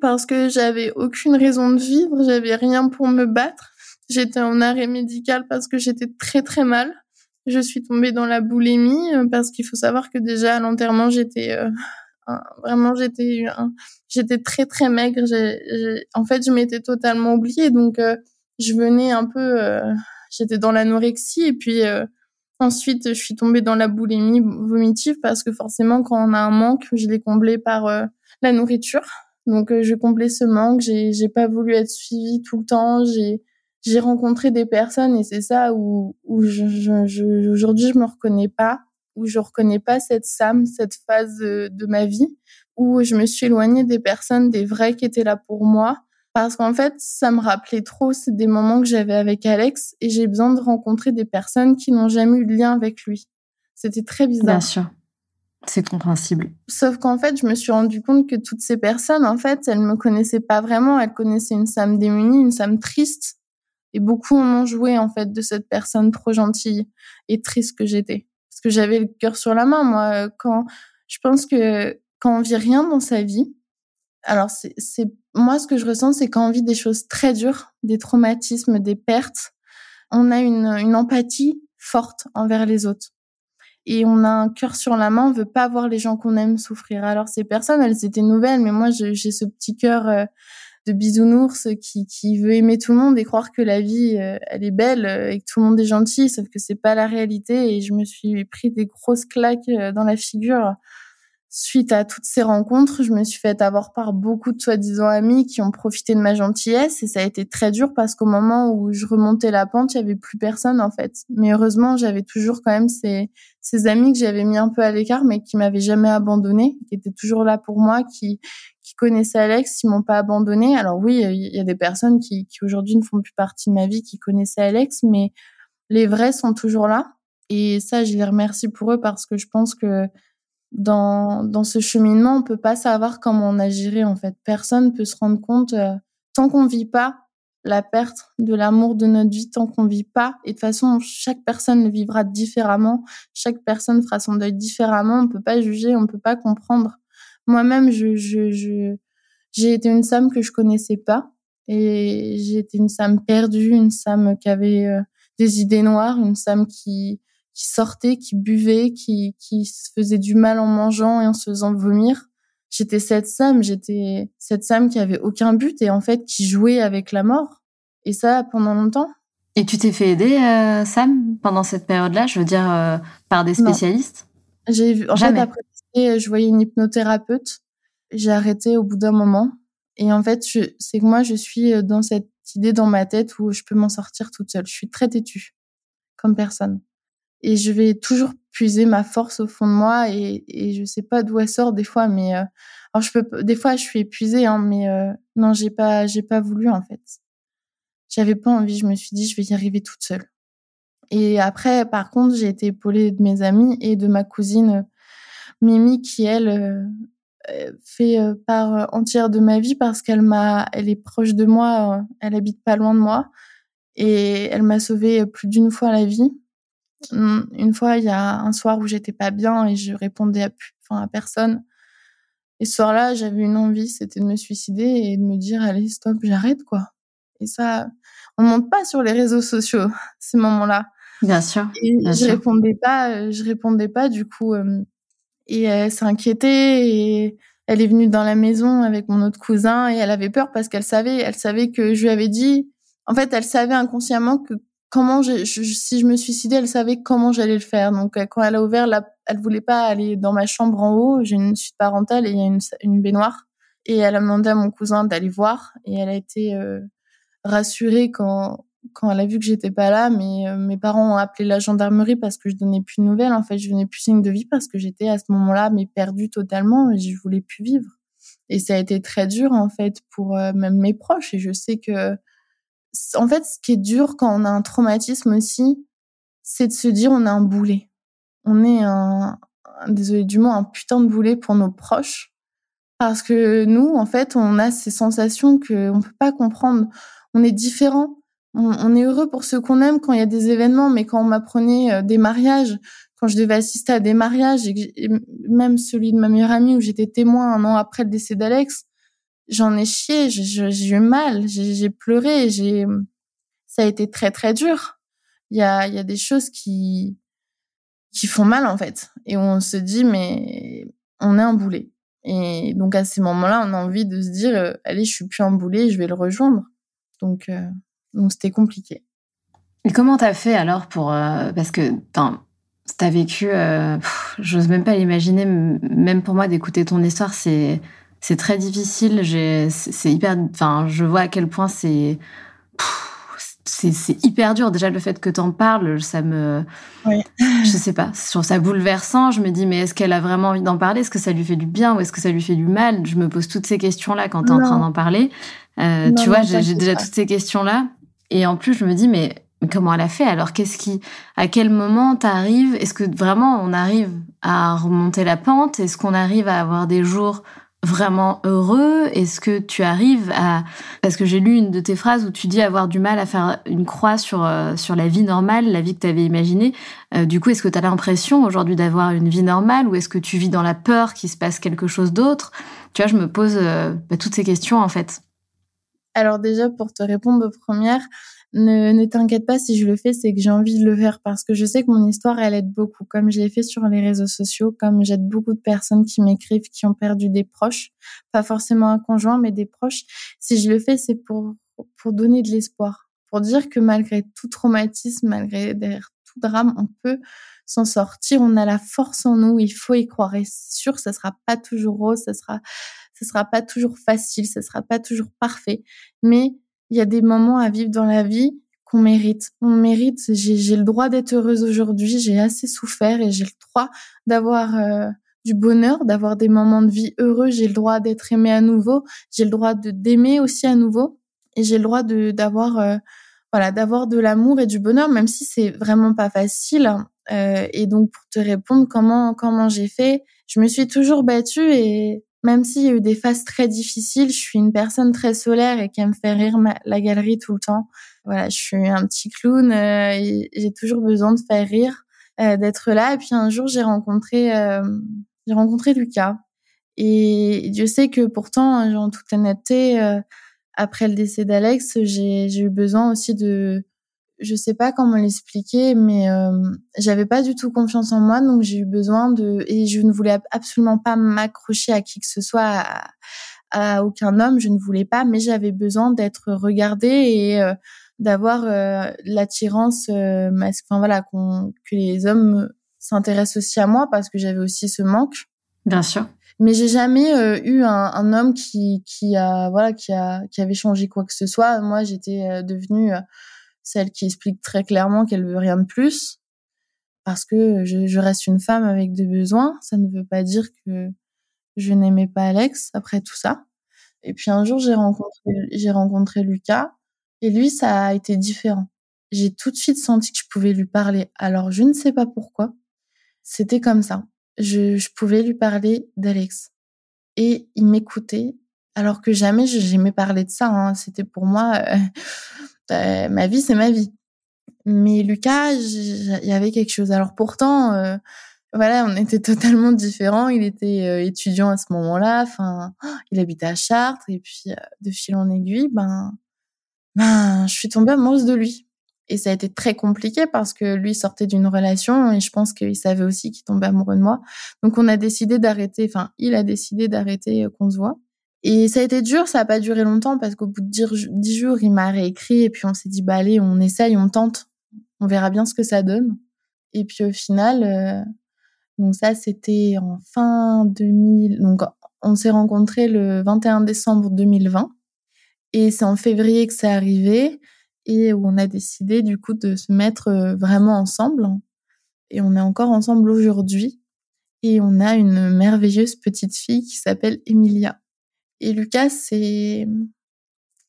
parce que j'avais aucune raison de vivre, j'avais rien pour me battre. J'étais en arrêt médical parce que j'étais très très mal. Je suis tombée dans la boulimie euh, parce qu'il faut savoir que déjà à l'enterrement j'étais euh, (laughs) vraiment j'étais j'étais très très maigre. en fait je m'étais totalement oubliée donc euh, je venais un peu j'étais dans l'anorexie et puis ensuite je suis tombée dans la boulimie vomitive parce que forcément quand on a un manque je l'ai comblé par la nourriture. Donc je comblais ce manque. J'ai j'ai pas voulu être suivie tout le temps. J'ai j'ai rencontré des personnes et c'est ça où, où je, je, je, aujourd'hui je me reconnais pas, où je reconnais pas cette Sam, cette phase de, de, ma vie, où je me suis éloignée des personnes, des vrais qui étaient là pour moi, parce qu'en fait ça me rappelait trop c'est des moments que j'avais avec Alex et j'ai besoin de rencontrer des personnes qui n'ont jamais eu de lien avec lui. C'était très bizarre. Bien sûr. C'est compréhensible. Sauf qu'en fait, je me suis rendu compte que toutes ces personnes, en fait, elles me connaissaient pas vraiment. Elles connaissaient une Sam démunie, une Sam triste. Et beaucoup en ont joué, en fait, de cette personne trop gentille et triste que j'étais. Parce que j'avais le cœur sur la main, moi. Quand, je pense que quand on vit rien dans sa vie, alors c'est, moi, ce que je ressens, c'est quand on vit des choses très dures, des traumatismes, des pertes, on a une, une empathie forte envers les autres et on a un cœur sur la main, on veut pas voir les gens qu'on aime souffrir. Alors ces personnes, elles étaient nouvelles, mais moi j'ai ce petit cœur euh, de bisounours qui, qui veut aimer tout le monde et croire que la vie euh, elle est belle euh, et que tout le monde est gentil, sauf que c'est pas la réalité. Et je me suis pris des grosses claques dans la figure suite à toutes ces rencontres, je me suis fait avoir par beaucoup de soi-disant amis qui ont profité de ma gentillesse et ça a été très dur parce qu'au moment où je remontais la pente, il y avait plus personne en fait. Mais heureusement, j'avais toujours quand même ces, amis que j'avais mis un peu à l'écart mais qui m'avaient jamais abandonné, qui étaient toujours là pour moi, qui connaissaient Alex, qui m'ont pas abandonné. Alors oui, il y a des personnes qui aujourd'hui ne font plus partie de ma vie qui connaissaient Alex, mais les vrais sont toujours là. Et ça, je les remercie pour eux parce que je pense que dans, dans ce cheminement, on peut pas savoir comment on agirait en fait. Personne peut se rendre compte euh, tant qu'on vit pas la perte de l'amour de notre vie, tant qu'on vit pas. Et de toute façon, chaque personne le vivra différemment. Chaque personne fera son deuil différemment. On peut pas juger, on peut pas comprendre. Moi-même, je, je, je, j'ai été une femme que je connaissais pas. Et j'ai été une femme perdue, une femme qui avait euh, des idées noires, une femme qui, qui sortait, qui buvait, qui, qui se faisait du mal en mangeant et en se faisant vomir. J'étais cette Sam, j'étais cette Sam qui avait aucun but et en fait qui jouait avec la mort. Et ça pendant longtemps. Et tu t'es fait aider, euh, Sam, pendant cette période-là, je veux dire, euh, par des spécialistes? J'ai vu, en fait, après, je voyais une hypnothérapeute. J'ai arrêté au bout d'un moment. Et en fait, c'est que moi, je suis euh, dans cette idée dans ma tête où je peux m'en sortir toute seule. Je suis très têtue, comme personne et je vais toujours puiser ma force au fond de moi et, et je sais pas d'où elle sort des fois mais euh, alors je peux des fois je suis épuisée hein, mais euh, non j'ai pas j'ai pas voulu en fait. J'avais pas envie je me suis dit je vais y arriver toute seule. Et après par contre j'ai été épaulée de mes amis et de ma cousine Mimi qui elle euh, fait part entière de ma vie parce qu'elle m'a elle est proche de moi elle habite pas loin de moi et elle m'a sauvé plus d'une fois la vie une fois, il y a un soir où j'étais pas bien et je répondais à, enfin, à personne. Et ce soir-là, j'avais une envie, c'était de me suicider et de me dire, allez, stop, j'arrête, quoi. Et ça, on monte pas sur les réseaux sociaux, (laughs) ces moments-là. Bien sûr. Et je répondais pas, euh, je répondais pas, du coup, euh, et elle s'inquiétait et elle est venue dans la maison avec mon autre cousin et elle avait peur parce qu'elle savait, elle savait que je lui avais dit, en fait, elle savait inconsciemment que comment je, si je me suicidais, elle savait comment j'allais le faire. Donc euh, quand elle a ouvert, la, elle voulait pas aller dans ma chambre en haut. J'ai une suite parentale et il y a une, une, baignoire. Et elle a demandé à mon cousin d'aller voir. Et elle a été euh, rassurée quand quand elle a vu que j'étais pas là. Mais euh, mes parents ont appelé la gendarmerie parce que je donnais plus de nouvelles. En fait, je donnais plus signe de vie parce que j'étais à ce moment-là mais perdue totalement et je voulais plus vivre. Et ça a été très dur en fait pour même mes proches. Et je sais que en fait, ce qui est dur quand on a un traumatisme aussi, c'est de se dire on a un boulet. On est un, désolé du mot, un putain de boulet pour nos proches. Parce que nous, en fait, on a ces sensations qu'on peut pas comprendre. On est différent. On, est heureux pour ceux qu'on aime quand il y a des événements, mais quand on m'apprenait euh, des mariages, quand je devais assister à des mariages, et, même celui de ma meilleure amie où j'étais témoin un an après le décès d'Alex, j'en ai chié, j'ai eu mal, j'ai pleuré, j'ai, ça a été très très dur. Il y a, il y a des choses qui, qui font mal en fait, et on se dit mais on est un boulet. Et donc à ces moments-là, on a envie de se dire euh, allez, je suis plus un boulet, je vais le rejoindre. Donc euh, donc c'était compliqué. Et comment t'as fait alors pour euh, parce que t'as vécu, j'ose même pas l'imaginer, même pour moi d'écouter ton histoire, c'est c'est très difficile. C'est hyper, enfin, je vois à quel point c'est c'est hyper dur. Déjà, le fait que t'en parles, ça me. Oui. Je sais pas. Trouve ça bouleversant. Je me dis, mais est-ce qu'elle a vraiment envie d'en parler? Est-ce que ça lui fait du bien ou est-ce que ça lui fait du mal? Je me pose toutes ces questions-là quand t'es en train d'en parler. Euh, tu vois, j'ai déjà toutes ces questions-là. Et en plus, je me dis, mais comment elle a fait? Alors, qu'est-ce qui, à quel moment t'arrives? Est-ce que vraiment on arrive à remonter la pente? Est-ce qu'on arrive à avoir des jours vraiment heureux? Est-ce que tu arrives à parce que j'ai lu une de tes phrases où tu dis avoir du mal à faire une croix sur euh, sur la vie normale, la vie que tu avais imaginée. Euh, du coup, est-ce que tu as l'impression aujourd'hui d'avoir une vie normale ou est-ce que tu vis dans la peur qu'il se passe quelque chose d'autre? Tu vois, je me pose euh, bah, toutes ces questions en fait. Alors déjà, pour te répondre aux premières, ne, ne t'inquiète pas si je le fais, c'est que j'ai envie de le faire parce que je sais que mon histoire, elle aide beaucoup, comme je l'ai fait sur les réseaux sociaux, comme j'aide beaucoup de personnes qui m'écrivent, qui ont perdu des proches, pas forcément un conjoint, mais des proches. Si je le fais, c'est pour, pour donner de l'espoir, pour dire que malgré tout traumatisme, malgré derrière tout drame, on peut s'en sortir, on a la force en nous, il faut y croire. Et c'est sûr, ça sera pas toujours rose, ça sera ce sera pas toujours facile, ce sera pas toujours parfait, mais il y a des moments à vivre dans la vie qu'on mérite. On mérite. J'ai le droit d'être heureuse aujourd'hui. J'ai assez souffert et j'ai le droit d'avoir euh, du bonheur, d'avoir des moments de vie heureux. J'ai le droit d'être aimée à nouveau. J'ai le droit de d'aimer aussi à nouveau. Et j'ai le droit de d'avoir euh, voilà d'avoir de l'amour et du bonheur, même si c'est vraiment pas facile. Euh, et donc pour te répondre, comment comment j'ai fait, je me suis toujours battue et même s'il y a eu des phases très difficiles, je suis une personne très solaire et qui aime faire rire la galerie tout le temps. Voilà, je suis un petit clown euh, et j'ai toujours besoin de faire rire, euh, d'être là. Et puis un jour, j'ai rencontré, euh, j'ai rencontré Lucas. Et Dieu sait que pourtant, en toute honnêteté, après le décès d'Alex, j'ai eu besoin aussi de je sais pas comment l'expliquer, mais euh, j'avais pas du tout confiance en moi, donc j'ai eu besoin de et je ne voulais absolument pas m'accrocher à qui que ce soit, à, aucun homme, je ne voulais pas, mais j'avais besoin d'être regardée et euh, d'avoir euh, l'attirance masque, enfin voilà, que les hommes s'intéressent aussi à moi parce que j'avais aussi ce manque. Bien sûr. Mais j'ai jamais eu un, un, homme qui qui a voilà qui a qui avait changé quoi que ce soit. Moi, j'étais devenue celle qui explique très clairement qu'elle veut rien de plus parce que je, reste une femme avec des besoins. Ça ne veut pas dire que je n'aimais pas Alex après tout ça. Et puis un jour, j'ai rencontré, j'ai rencontré Lucas et lui, ça a été différent. J'ai tout de suite senti que je pouvais lui parler. Alors, je ne sais pas pourquoi. C'était comme ça. Je, je pouvais lui parler d'Alex. Et il m'écoutait, alors que jamais j'aimais parler de ça. Hein. C'était pour moi, euh, euh, ma vie, c'est ma vie. Mais Lucas, il y avait quelque chose. Alors pourtant, euh, voilà, on était (laughs) totalement différents. Il était euh, étudiant à ce moment-là. Enfin, (gasps) il habitait à Chartres. Et puis, de fil en aiguille, ben, ben, je suis tombée amoureuse de lui. Et ça a été très compliqué parce que lui sortait d'une relation et je pense qu'il savait aussi qu'il tombait amoureux de moi. Donc on a décidé d'arrêter, enfin il a décidé d'arrêter qu'on se voit. Et ça a été dur, ça a pas duré longtemps parce qu'au bout de dix jours, il m'a réécrit et puis on s'est dit, bah allez, on essaye, on tente, on verra bien ce que ça donne. Et puis au final, euh, donc ça c'était en fin 2000, donc on s'est rencontrés le 21 décembre 2020 et c'est en février que c'est arrivé et où on a décidé du coup de se mettre euh, vraiment ensemble. Et on est encore ensemble aujourd'hui et on a une merveilleuse petite fille qui s'appelle Emilia. Et Lucas, c'est,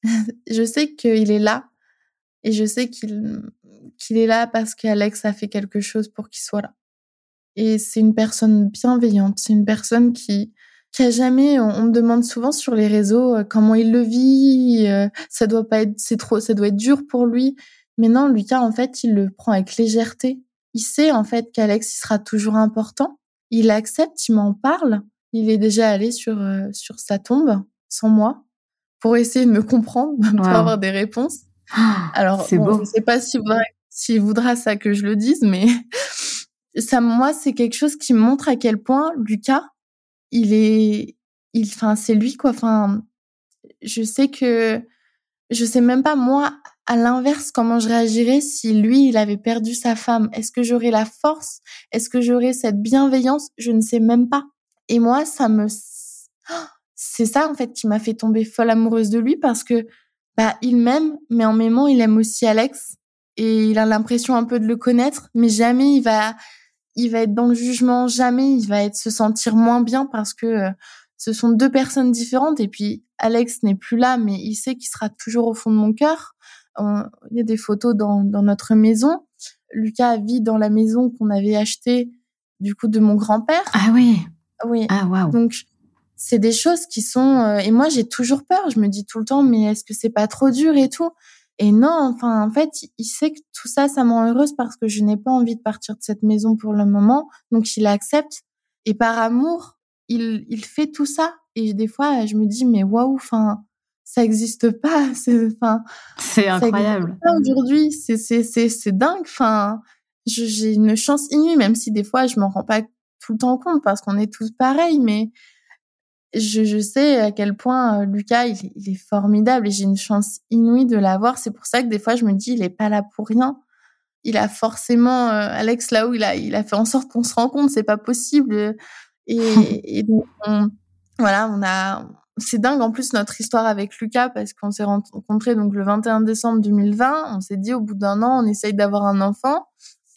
(laughs) je sais qu'il est là et je sais qu'il qu'il est là parce qu'Alex a fait quelque chose pour qu'il soit là. Et c'est une personne bienveillante. C'est une personne qui, qui a jamais, on, me demande souvent sur les réseaux euh, comment il le vit, euh, ça doit pas être, c'est trop, ça doit être dur pour lui. Mais non, Lucas, en fait, il le prend avec légèreté. Il sait, en fait, qu'Alex, il sera toujours important. Il accepte, il m'en parle. Il est déjà allé sur, euh, sur sa tombe, sans moi, pour essayer de me comprendre, (laughs) pour avoir des réponses. (gasps) Alors, bon, beau. je sais pas s'il voudra, s'il voudra ça que je le dise, mais (laughs) ça, moi, c'est quelque chose qui montre à quel point Lucas, il est, il, enfin, c'est lui, quoi. Enfin, je sais que, je sais même pas, moi, à l'inverse, comment je réagirais si lui, il avait perdu sa femme. Est-ce que j'aurais la force? Est-ce que j'aurais cette bienveillance? Je ne sais même pas. Et moi, ça me, c'est ça, en fait, qui m'a fait tomber folle amoureuse de lui parce que, bah, il m'aime, mais en m'aimant, il aime aussi Alex. Et il a l'impression un peu de le connaître, mais jamais il va, il va être dans le jugement, jamais il va être se sentir moins bien parce que euh, ce sont deux personnes différentes. Et puis Alex n'est plus là, mais il sait qu'il sera toujours au fond de mon cœur. il y a des photos dans, dans notre maison. Lucas vit dans la maison qu'on avait achetée du coup de mon grand-père. Ah oui. Oui. Ah waouh. Donc c'est des choses qui sont euh, et moi j'ai toujours peur. Je me dis tout le temps mais est-ce que c'est pas trop dur et tout? Et non, enfin, en fait, il sait que tout ça, ça m'en heureuse parce que je n'ai pas envie de partir de cette maison pour le moment. Donc, il accepte. Et par amour, il, il fait tout ça. Et des fois, je me dis, mais waouh, enfin, ça existe pas. (laughs) C'est, enfin, c'est incroyable. Aujourd'hui, c'est, c'est, c'est, c'est dingue. Enfin, j'ai une chance inouïe, même si des fois, je m'en rends pas tout le temps compte parce qu'on est tous pareils, mais je, je, sais à quel point euh, Lucas, il, il est formidable et j'ai une chance inouïe de l'avoir. C'est pour ça que des fois, je me dis, il est pas là pour rien. Il a forcément, euh, Alex, là où il a, il a fait en sorte qu'on se rencontre, c'est pas possible. Et, (laughs) et donc, voilà, on a, c'est dingue en plus notre histoire avec Lucas parce qu'on s'est rencontrés donc le 21 décembre 2020. On s'est dit au bout d'un an, on essaye d'avoir un enfant.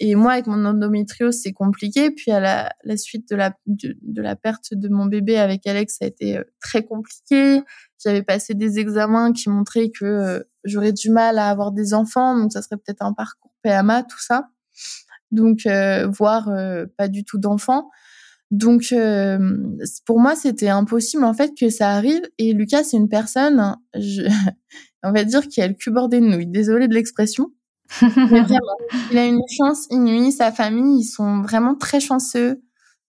Et moi, avec mon endométriose, c'est compliqué. Puis à la, la suite de la, de, la perte de mon bébé avec Alex, ça a été euh, très compliqué. J'avais passé des examens qui montraient que euh, j'aurais du mal à avoir des enfants, donc ça serait peut-être un parcours PMA, tout ça. Donc, euh, voire euh, pas du tout d'enfants. Donc, pour moi, c'était impossible en fait que ça arrive. Et Lucas, c'est une personne, je, (laughs) on va dire, qui a le cul bordé de nouilles. Désolée de l'expression (laughs) il a une chance inouïe. Sa famille, ils sont vraiment très chanceux.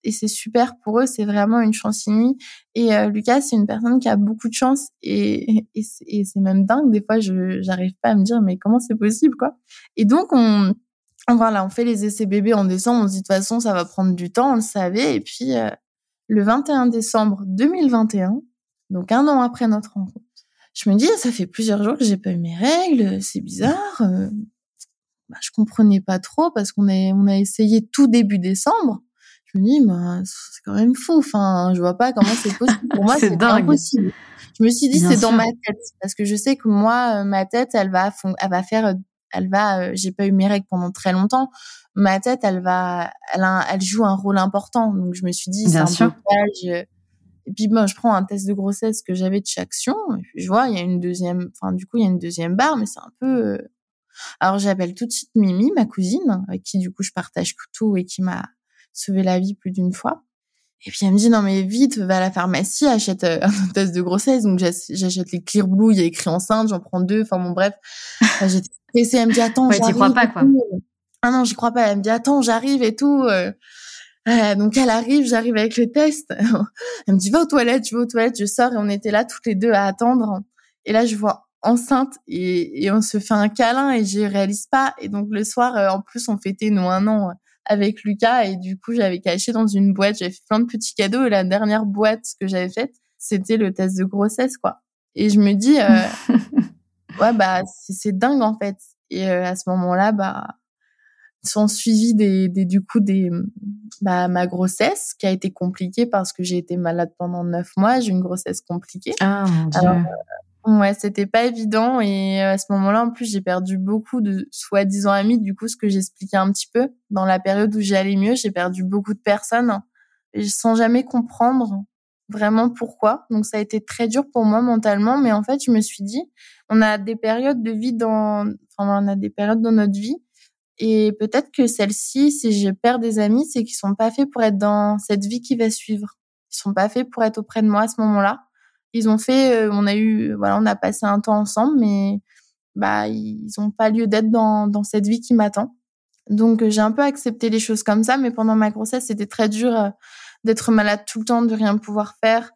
Et c'est super pour eux, c'est vraiment une chance inouïe. Et euh, Lucas, c'est une personne qui a beaucoup de chance et, et, c'est même dingue. Des fois, je j'arrive pas à me dire mais comment c'est possible quoi. Et donc on, voilà, on fait les essais bébés en décembre. On se dit de toute façon ça va prendre du temps, on le savait. Et puis euh, le 21 décembre 2021, donc un an après notre rencontre, je me dis ça fait plusieurs jours que j'ai pas eu mes règles, c'est bizarre. Euh, bah, je comprenais pas trop parce qu'on a, on a essayé tout début décembre. Je me dis, bah, c'est quand même fou. Enfin, je vois pas comment c'est possible. Pour moi, (laughs) c'est impossible. Je me suis dit, c'est dans ma tête parce que je sais que moi, euh, ma tête, elle va, elle va faire, elle va. Euh, j'ai pas eu mes règles pendant très longtemps. Ma tête, elle va, elle, elle joue un rôle important. Donc, je me suis dit, c'est un sûr. blocage. Et puis, bon, je prends un test de grossesse que j'avais de chaque action. Et puis, je vois, il y a une deuxième, enfin, du coup, il y a une deuxième barre, mais c'est un peu, euh, alors j'appelle tout de suite Mimi, ma cousine, avec qui du coup je partage tout et qui m'a sauvé la vie plus d'une fois. Et puis elle me dit non mais vite va à la pharmacie achète euh, (laughs) un test de grossesse donc j'achète les Clear Blue il y a écrit enceinte j'en prends deux. Enfin bon bref. J'étais stressée. Elle me dit attends ouais, j'arrive crois pas quoi. ah non j'y crois pas. Elle me dit attends j'arrive et tout euh, donc elle arrive j'arrive avec le test. (laughs) Elle me dit va aux toilettes je vais aux toilettes je sors et on était là toutes les deux à attendre. Et là je vois enceinte et, et, on se fait un câlin et je réalise pas. Et donc le soir, euh, en plus, on fêtait nos un an euh, avec Lucas et du coup, j'avais caché dans une boîte, j'avais fait plein de petits cadeaux et la dernière boîte que j'avais faite, c'était le test de grossesse, quoi. Et je me dis, euh, (laughs) ouais, bah, c'est dingue en fait. Et à ce moment-là, bah, sont suivis des, des, du coup des bah, ma grossesse qui a été compliquée parce que j'ai été malade pendant neuf mois j'ai une grossesse compliquée ah mon Dieu. Ouais, c'était pas évident et euh, à ce moment-là, en plus, j'ai perdu beaucoup de soi-disant amis. Du coup, ce que j'expliquais un petit peu dans la période où j'allais mieux, j'ai perdu beaucoup de personnes sans jamais comprendre vraiment pourquoi. Donc, ça a été très dur pour moi mentalement. Mais en fait, je me suis dit, on a des périodes de vie dans, enfin, on a des périodes dans notre vie Et peut-être que celle-ci, si je perds des amis, c'est qu'ils sont pas faits pour être dans cette vie qui va suivre. Ils sont pas faits pour être auprès de moi à ce moment-là. Ils ont fait, euh, on a eu, voilà, on a passé un temps ensemble, mais bah ils ont pas lieu d'être dans dans cette vie qui m'attend. Donc j'ai un peu accepté les choses comme ça, mais pendant ma grossesse, c'était très dur euh, d'être malade tout le temps, de rien pouvoir faire.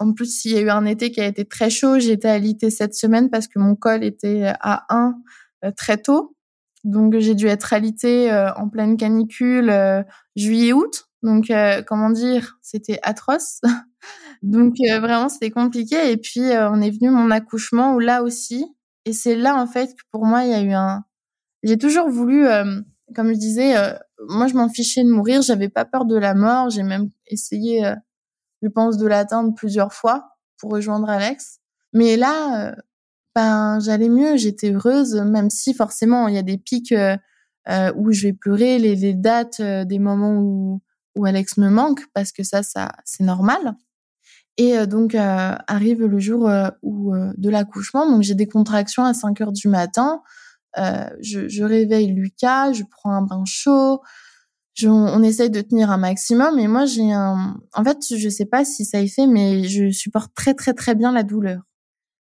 En plus, il y a eu un été qui a été très chaud. J'ai été alitée cette semaine parce que mon col était à 1 euh, très tôt. Donc j'ai dû être alitée euh, en pleine canicule euh, juillet-août. Donc comment dire, c'était atroce. (laughs) Donc vraiment c'était compliqué. Et puis on est venu mon accouchement où là aussi. Et c'est là en fait que pour moi il y a eu un. J'ai toujours voulu, comme je disais, moi je m'en fichais de mourir. J'avais pas peur de la mort. J'ai même essayé, je pense, de l'atteindre plusieurs fois pour rejoindre Alex. Mais là, ben j'allais mieux, j'étais heureuse, même si forcément il y a des pics euh, euh, où je vais pleurer, les, dates euh, des moments où, où Alex me manque, parce que ça, ça c'est normal. Et donc arrive le jour où de l'accouchement, donc j'ai des contractions à 5 heures du matin. Je, je, réveille Lucas, je prends un bain chaud, je, on essaye de tenir un maximum. Et moi, j'ai un, en fait, je sais pas si ça y fait, mais je supporte très très très bien la douleur.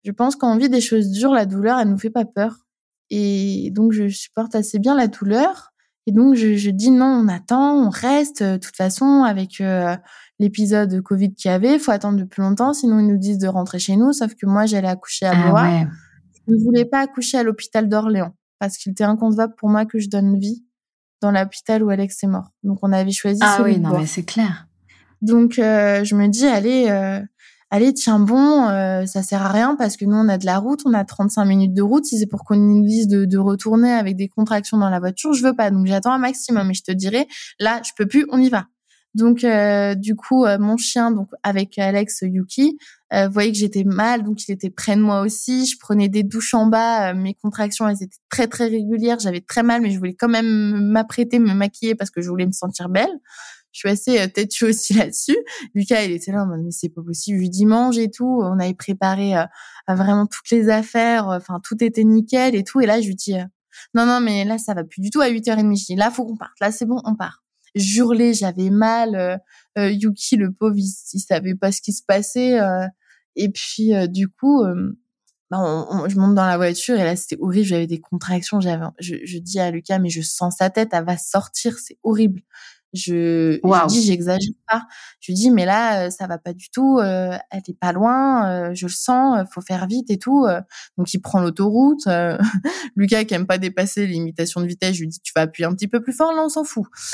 Je pense qu'on vit des choses dures, la douleur, elle nous fait pas peur. Et donc, je supporte assez bien la douleur. Et donc, je, je dis non, on attend, on reste. De toute façon, avec euh, l'épisode Covid qu'il y avait, il faut attendre depuis longtemps, sinon ils nous disent de rentrer chez nous. Sauf que moi, j'allais accoucher à ah Blois. Ah Je ne voulais pas accoucher à l'hôpital d'Orléans parce qu'il était inconcevable pour moi que je donne vie dans l'hôpital où Alex est mort. Donc, on avait choisi Ah oui, non, mais c'est clair. Donc, euh, je me dis, allez, euh, allez tiens bon euh, ça sert à rien parce que nous on a de la route on a 35 minutes de route. Si c'est pour qu'on nous dise de, de, retourner avec des contractions dans la voiture je veux pas. Donc j'attends un maximum et je te dirai là je peux plus on y va. Donc euh, du coup euh, mon chien donc avec Alex Yuki euh, voyait que j'étais mal donc il était près de moi aussi. Je prenais des douches en bas mes contractions elles étaient très très régulières. J'avais très mal mais je voulais quand même m'apprêter me maquiller parce que je voulais me sentir belle je suis assez euh, têtue aussi (laughs) là-dessus. Lucas, il était là, mais c'est pas possible. Je lui dis mange et tout. On avait préparé euh, vraiment toutes les affaires. Enfin, tout était nickel et tout. Et là, je lui dis euh, non, non, mais là, ça va plus du tout à 8h30. Je dis là, faut qu'on parte. Là, c'est bon, on part. J'hurlais, j'avais mal. Yuki, le pauvre, il, savait pas ce qui se passait. et puis, du coup, bah, je monte dans la voiture et là, c'était horrible. J'avais des contractions. J'avais, je dis à Lucas, mais je sens sa tête, elle va sortir. C'est horrible. Je, je dis, j'exagère pas. Je dis, mais là, euh, ça va pas du tout. Euh, elle est pas loin. Euh, je le sens. Faut faire vite et tout. donc, il prend l'autoroute. (laughs) Lucas, qui aime pas dépasser l'imitation de vitesse, je lui dis, tu vas appuyer un petit peu plus fort. Là, on s'en fout. (laughs) (laughs)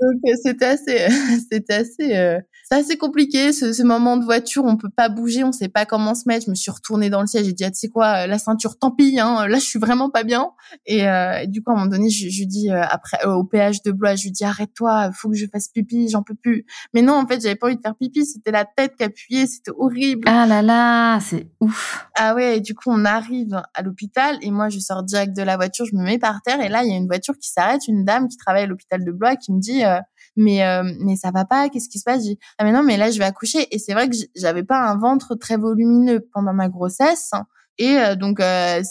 donc, c'était assez, c'était assez, c'est assez compliqué. Ce, ce, moment de voiture, on peut pas bouger, on sait pas comment se mettre. Je me suis retournée dans le siège. J'ai dit, ah, tu sais quoi, la ceinture, tant pis. Hein, là, je suis vraiment pas bien. Et, et du coup, à un moment donné, je, je dis après euh, au péage de Blois, je lui dis arrête-toi, faut que je fasse pipi, j'en peux plus. Mais non, en fait, j'avais pas envie de faire pipi, c'était la tête qui appuyait, c'était horrible. Ah là là, c'est ouf. Ah ouais, et du coup, on arrive à l'hôpital et moi, je sors direct de la voiture, je me mets par terre et là, il y a une voiture qui s'arrête, une dame qui travaille à l'hôpital de Blois qui me dit euh, mais euh, mais ça va pas, qu'est-ce qui se passe? Ah mais non, mais là, je vais accoucher et c'est vrai que j'avais pas un ventre très volumineux pendant ma grossesse. Et euh, donc, euh,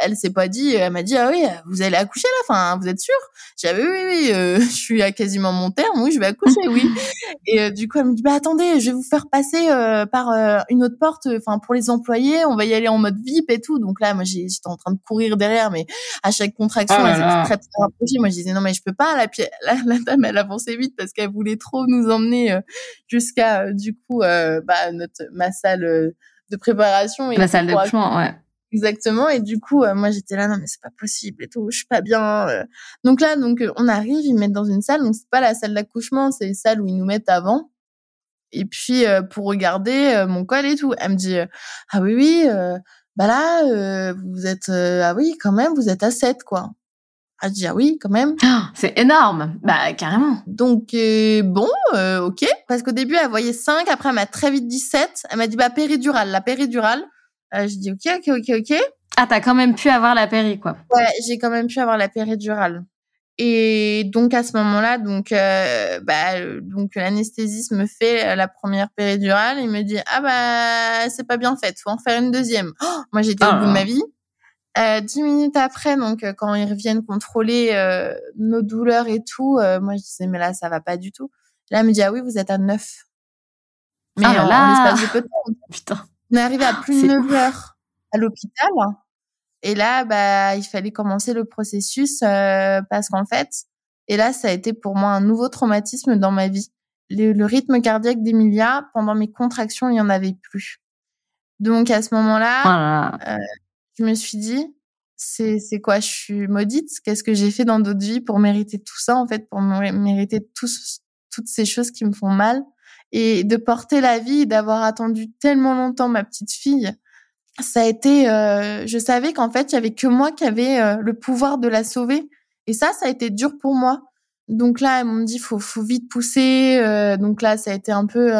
elle, s'est pas dit, elle m'a dit, ah oui, vous allez accoucher là, enfin, vous êtes sûr J'ai dit, ah oui, oui, oui, euh, (laughs) je suis à quasiment mon terme, oui, je vais accoucher, oui. (laughs) Et du coup, elle me dit, bah attendez, je vais vous faire passer par une autre porte, enfin, pour les employés, on va y aller en mode VIP et tout. Donc là, moi, j'étais en train de courir derrière, mais à chaque contraction, oh elle s'était très, très rapprochée. Moi, je disais, non, mais je peux pas. La, la, la dame, elle avançait vite parce qu'elle voulait trop nous emmener jusqu'à, du coup, bah, notre, ma salle de préparation. Et La salle d'accouchement, ouais. Exactement. Et du coup, euh, moi, j'étais là, non, mais c'est pas possible et tout, je suis pas bien. Euh. Donc là, donc, euh, on arrive, ils mettent dans une salle. Donc, c'est pas la salle d'accouchement, c'est une salle où ils nous mettent avant. Et puis, pour regarder mon col et tout, elle me dit, ah oui, oui, bah là, vous êtes, ah oui, quand même, vous êtes à 7, quoi. Ah, je dis, ah oui, quand même. Ah, c'est énorme. Bah, carrément. Donc, bon, ok. Parce qu'au début, elle voyait 5, après, elle m'a très vite dit 7. Elle m'a dit, bah, péridurale, la péridurale. Euh, je dis ok, ok, ok, ok. Ah, t'as quand même pu avoir la péri, quoi. Ouais, j'ai quand même pu avoir la péridurale. Et donc à ce moment-là, donc euh, bah donc l'anesthésiste me fait la première péridurale, il me dit ah bah c'est pas bien fait, faut en faire une deuxième. Oh, moi j'étais au bout de ma vie. Euh, dix minutes après, donc quand ils reviennent contrôler nos douleurs et tout, moi je disais mais là ça va pas du tout. Là elle me dit ah oui vous êtes à 9. Mais ah là en, l'espace de peu de temps. (laughs) Putain. On est arrivé à plus de 9 heures à l'hôpital. Et là, bah, il fallait commencer le processus euh, parce qu'en fait, et là, ça a été pour moi un nouveau traumatisme dans ma vie. Le, rythme cardiaque d'Emilia, pendant mes contractions, il n'y en avait plus. Donc à ce moment-là, euh, je me suis dit, c'est c'est quoi Je suis maudite? Qu'est-ce que j'ai fait dans d'autres vies pour mériter tout ça en fait, pour mériter tous, toutes ces choses qui me font mal? Et de porter la vie, d'avoir attendu tellement longtemps ma petite fille ça a été, euh, je savais qu'en fait, il y avait que moi qui avait euh, le pouvoir de la sauver. Et ça, ça a été dur pour moi. Donc là, ils m'ont dit, faut, faut vite pousser. Euh, donc là, ça a été un peu.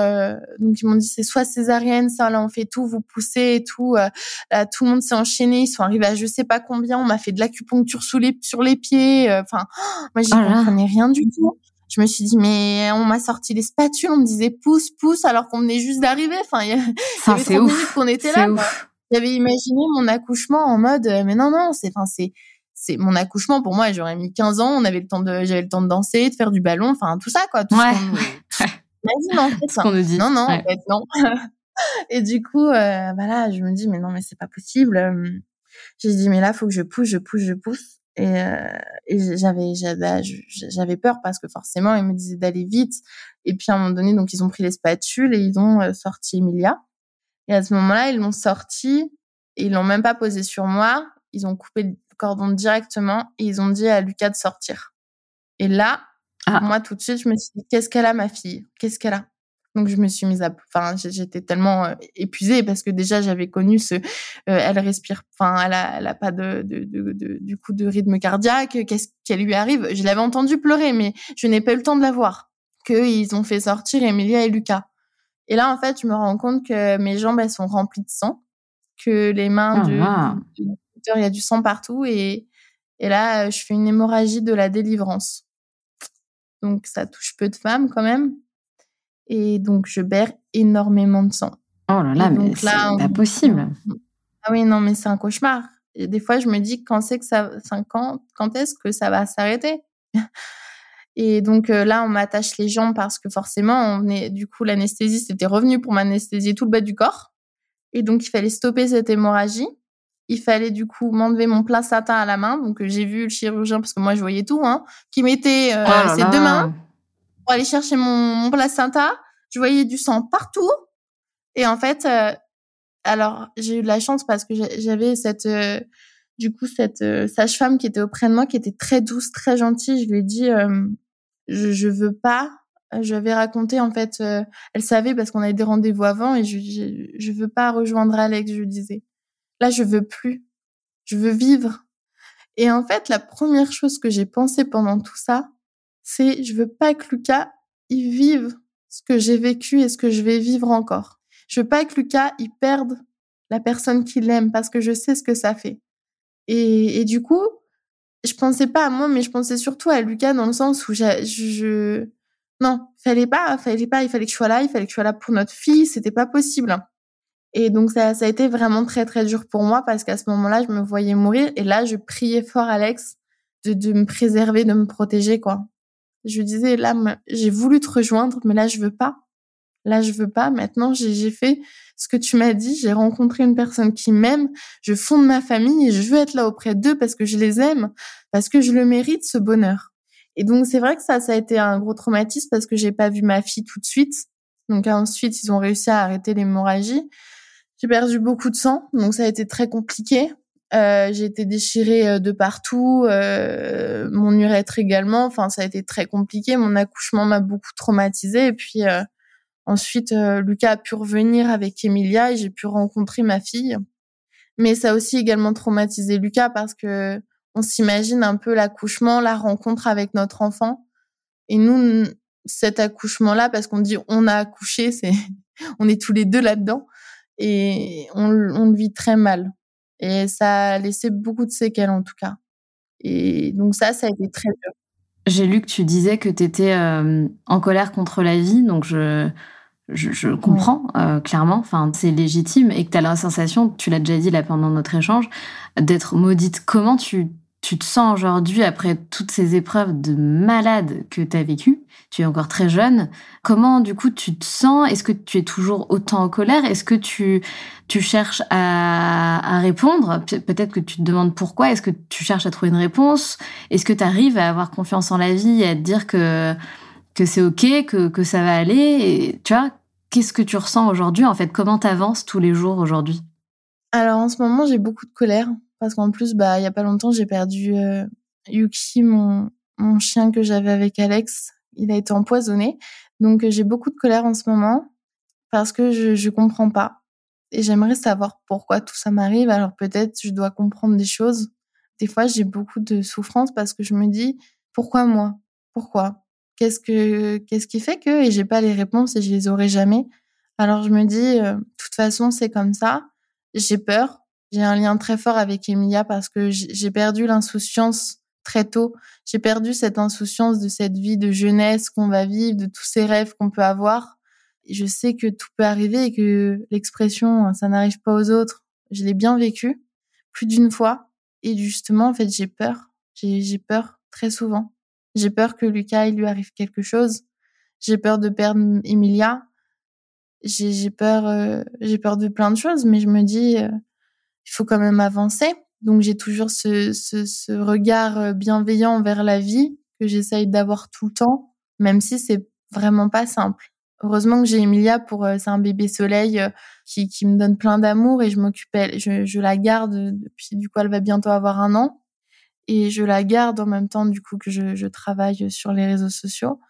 donc ils m'ont dit, c'est soit césarienne, ça, là, on fait tout, vous poussez et tout. là, tout le monde s'est enchaîné. Ils sont arrivés à je sais pas combien. On m'a fait de l'acupuncture sous les, sur les pieds. Enfin, (gasps) moi, j'y oh comprenais rien du tout. Je me suis dit, mais on m'a sorti les spatules, on me disait pousse, pousse, alors qu'on venait juste d'arriver. Enfin, il y, avait 30 minutes qu'on était là. J'avais imaginé mon accouchement en mode, euh, mais non, non, c'est, enfin, c'est, c'est mon accouchement pour moi. J'aurais mis 15 ans. On avait le temps de, j'avais le temps de danser, de faire du ballon, enfin, tout ça, quoi. Tout ouais. Non, (laughs) ce qu'on nous dit. Non, non, en fait, non. (laughs) et du coup, euh, bah là, je me dis, mais non, mais c'est pas possible. J'ai dit, mais là, faut que je pousse, je pousse, je pousse. Et, euh, et j'avais, j'avais, j'avais peur parce que forcément, ils me disaient d'aller vite. Et puis à un moment donné, donc ils ont pris les spatules et ils ont euh, sorti Emilia. Et à ce moment-là, ils l'ont sorti et ils l'ont même pas posé sur moi. Ils ont coupé cordon directement et ils ont dit à Lucas de sortir. Et là, ah. moi tout de suite, je me suis dit qu'est-ce qu'elle a ma fille? Qu'est-ce qu'elle a? Donc je me suis mise à, enfin j'étais tellement euh, épuisée parce que déjà j'avais connu ce, euh, elle respire, enfin elle a, elle a pas de, de, de, du coup de rythme cardiaque, qu'est-ce qu'elle lui arrive? Je l'avais entendu pleurer, mais je n'ai pas eu le temps de la voir. Que ils ont fait sortir Emilia et Lucas. Et là, en fait, je me rends compte que mes jambes, elles sont remplies de sang, que les mains oh, il y a du sang partout. Et, et là, je fais une hémorragie de la délivrance. Donc, ça touche peu de femmes quand même. Et donc, je perds énormément de sang. Oh là là, mais c'est pas possible. Ah oui, non, mais c'est un cauchemar. Et des fois, je me dis quand c'est que ça, quand, quand est-ce que ça va s'arrêter? (laughs) Et donc euh, là, on m'attache les jambes parce que forcément, on est, du coup, l'anesthésiste était revenu pour m'anesthésier tout le bas du corps. Et donc, il fallait stopper cette hémorragie. Il fallait du coup m'enlever mon placenta à la main. Donc, euh, j'ai vu le chirurgien, parce que moi, je voyais tout, hein, qui mettait euh, oh ses deux mains pour aller chercher mon, mon, placenta. Je voyais du sang partout. Et en fait, alors, j'ai eu de la chance parce que j'avais cette du coup cette sage-femme qui était auprès de moi qui était très douce très gentille je lui ai dit je, je veux pas. J'avais raconté en fait, euh, elle savait parce qu'on avait des rendez-vous avant et je, je, je veux pas rejoindre Alex. Je disais, là je veux plus, je veux vivre. Et en fait, la première chose que j'ai pensé pendant tout ça, c'est je veux pas que Lucas il vive ce que j'ai vécu et ce que je vais vivre encore. Je veux pas que Lucas il perde la personne qu'il aime parce que je sais ce que ça fait. Et, et du coup, je pensais pas à moi, mais je pensais surtout à Lucas dans le sens où je... non, fallait pas, fallait pas, il fallait que je sois là, il fallait que je sois là pour notre fille, c'était pas possible. Et donc ça, ça a été vraiment très très dur pour moi parce qu'à ce moment-là, je me voyais mourir et là, je priais fort Alex de, de me préserver, de me protéger quoi. Je lui disais là, j'ai voulu te rejoindre, mais là je veux pas. Là je veux pas. Maintenant, j'ai fait ce que tu m'as dit, j'ai rencontré une personne qui m'aime, je fonde ma famille et je veux être là auprès d'eux parce que je les aime, parce que je le mérite ce bonheur. Et donc c'est vrai que ça, ça a été un gros traumatisme parce que j'ai pas vu ma fille tout de suite. Donc ensuite, ils ont réussi à arrêter l'hémorragie. J'ai perdu beaucoup de sang, donc ça a été très compliqué. Euh, j'ai été déchirée euh, de partout, euh, mon urètre également. Enfin, ça a été très compliqué. Mon accouchement m'a beaucoup traumatisée. Et puis, euh, Ensuite, euh, Lucas a pu revenir avec Emilia et j'ai pu rencontrer ma fille. Mais ça a aussi également traumatisé Lucas parce que on s'imagine un peu l'accouchement, la rencontre avec notre enfant. Et nous, cet accouchement-là, parce qu'on dit on a accouché, c'est, (laughs) on est tous les deux là-dedans et on, on le vit très mal. Et ça a laissé beaucoup de séquelles en tout cas. Et donc ça, ça a été très dur. J'ai lu que tu disais que tu étais euh, en colère contre la vie, donc je, je, comprends euh, clairement, enfin c'est légitime et que tu as la sensation, tu l'as déjà dit là pendant notre échange, d'être maudite. Comment tu, tu te sens aujourd'hui après toutes ces épreuves de malade que tu as vécues Tu es encore très jeune. Comment du coup tu te sens? Est-ce que tu es toujours autant en colère? Est-ce que tu, tu cherches à, à répondre? Peut-être que tu te demandes pourquoi. Est-ce que tu cherches à trouver une réponse? Est-ce que tu arrives à avoir confiance en la vie et à te dire que que c'est ok, que, que ça va aller? Et, tu vois, qu'est-ce que tu ressens aujourd'hui En fait, comment t'avances tous les jours aujourd'hui? Alors en ce moment, j'ai beaucoup de colère parce qu'en plus, bah, il y a pas longtemps, j'ai perdu euh, Yuki, mon, chien que j'avais avec Alex. Il a été empoisonné. Donc j'ai beaucoup de colère en ce moment parce que je je comprends pas et j'aimerais savoir pourquoi tout ça m'arrive. Alors peut-être je dois comprendre des choses. Des fois, j'ai beaucoup de souffrance parce que je me dis pourquoi moi? Pourquoi? Qu'est-ce que qu'est-ce qui fait que? Et j'ai pas les réponses et je les aurai jamais. Alors je me dis euh, de toute façon c'est comme ça. J'ai peur. J'ai un lien très fort avec Emilia parce que j'ai perdu l'insouciance très tôt. J'ai perdu cette insouciance de cette vie de jeunesse qu'on va vivre, de tous ces rêves qu'on peut avoir. je sais que tout peut arriver et que l'expression ça n'arrive pas aux autres, je l'ai bien vécu plus d'une fois et justement en fait j'ai peur. J'ai peur très souvent. J'ai peur que Lucas, il lui arrive quelque chose. J'ai peur de perdre Emilia. J'ai peur, euh, j'ai peur de plein de choses, mais je me dis, euh, il faut quand même avancer. Donc j'ai toujours ce, ce, ce, regard euh, bienveillant vers la vie que j'essaye d'avoir tout le temps, même si c'est vraiment pas simple. Heureusement que j'ai Emilia pour c'est un bébé soleil qui, qui me donne plein d'amour et je m'occupe je, je la garde depuis du coup elle va bientôt avoir un an et je la garde en même temps du coup que je, je travaille sur les réseaux sociaux.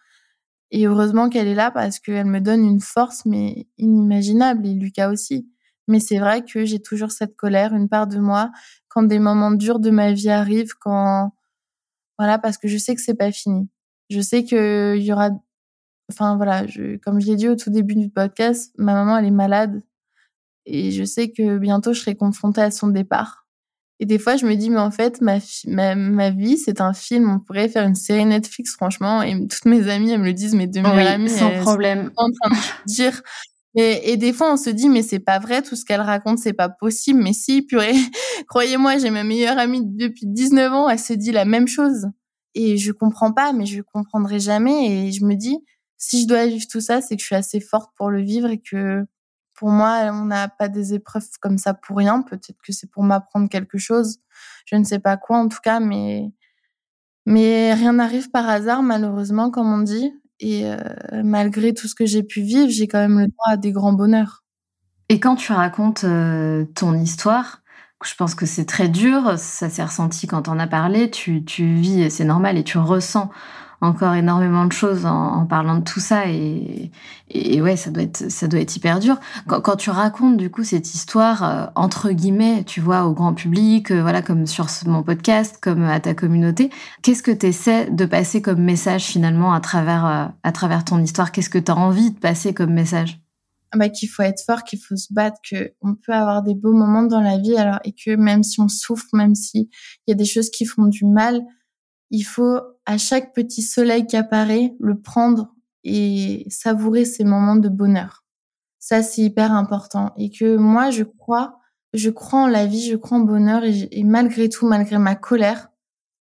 Et heureusement qu'elle est là parce qu'elle me donne une force mais inimaginable et Lucas aussi. Mais c'est vrai que j'ai toujours cette colère, une part de moi, quand des moments durs de ma vie arrivent, quand voilà, parce que je sais que c'est pas fini. Je sais que il y aura, enfin voilà, je, comme je l'ai dit au tout début du podcast, ma maman elle est malade et je sais que bientôt je serai confrontée à son départ. Et des fois, je me dis, mais en fait, ma, ma, ma vie, c'est un film. On pourrait faire une série Netflix, franchement. Et toutes mes amies, elles me le disent, mes deux meilleures amies. Sans problème. en train de dire. Et, et, des fois, on se dit, mais c'est pas vrai, tout ce qu'elle raconte, c'est pas possible. Mais si, purée, (laughs) croyez-moi, j'ai ma meilleure amie depuis 19 ans, elle se dit la même chose. Et je comprends pas, mais je comprendrai jamais. Et je me dis, si je dois vivre tout ça, c'est que je suis assez forte pour le vivre et que pour moi, on n'a pas des épreuves comme ça pour rien. Peut-être que c'est pour m'apprendre quelque chose. Je ne sais pas quoi, en tout cas, mais, mais rien n'arrive par hasard, malheureusement, comme on dit. Et euh, malgré tout ce que j'ai pu vivre, j'ai quand même le droit à des grands bonheurs. Et quand tu racontes euh, ton histoire, je pense que c'est très dur, ça s'est ressenti quand on a parlé, tu, tu vis, c'est normal, et tu ressens encore énormément de choses en, parlant de tout ça et, et, ouais ça doit être ça doit être hyper dur. Quand, quand tu racontes du coup cette histoire euh, entre guillemets tu vois au grand public euh, voilà comme sur mon podcast comme à ta communauté qu'est-ce que tu de passer comme message finalement à travers euh, à travers ton histoire? Qu'est-ce que tu as envie de passer comme message? Ah bah, qu'il faut être fort, qu'il faut se battre, que on peut avoir des beaux moments dans la vie, alors et que même si on souffre, même s'il y a des choses qui font du mal, il faut à chaque petit soleil qui apparaît le prendre et savourer ces moments de bonheur. Ça, c'est hyper important. Et que moi, je crois, je crois en la vie, je crois en bonheur et, malgré tout, malgré ma colère,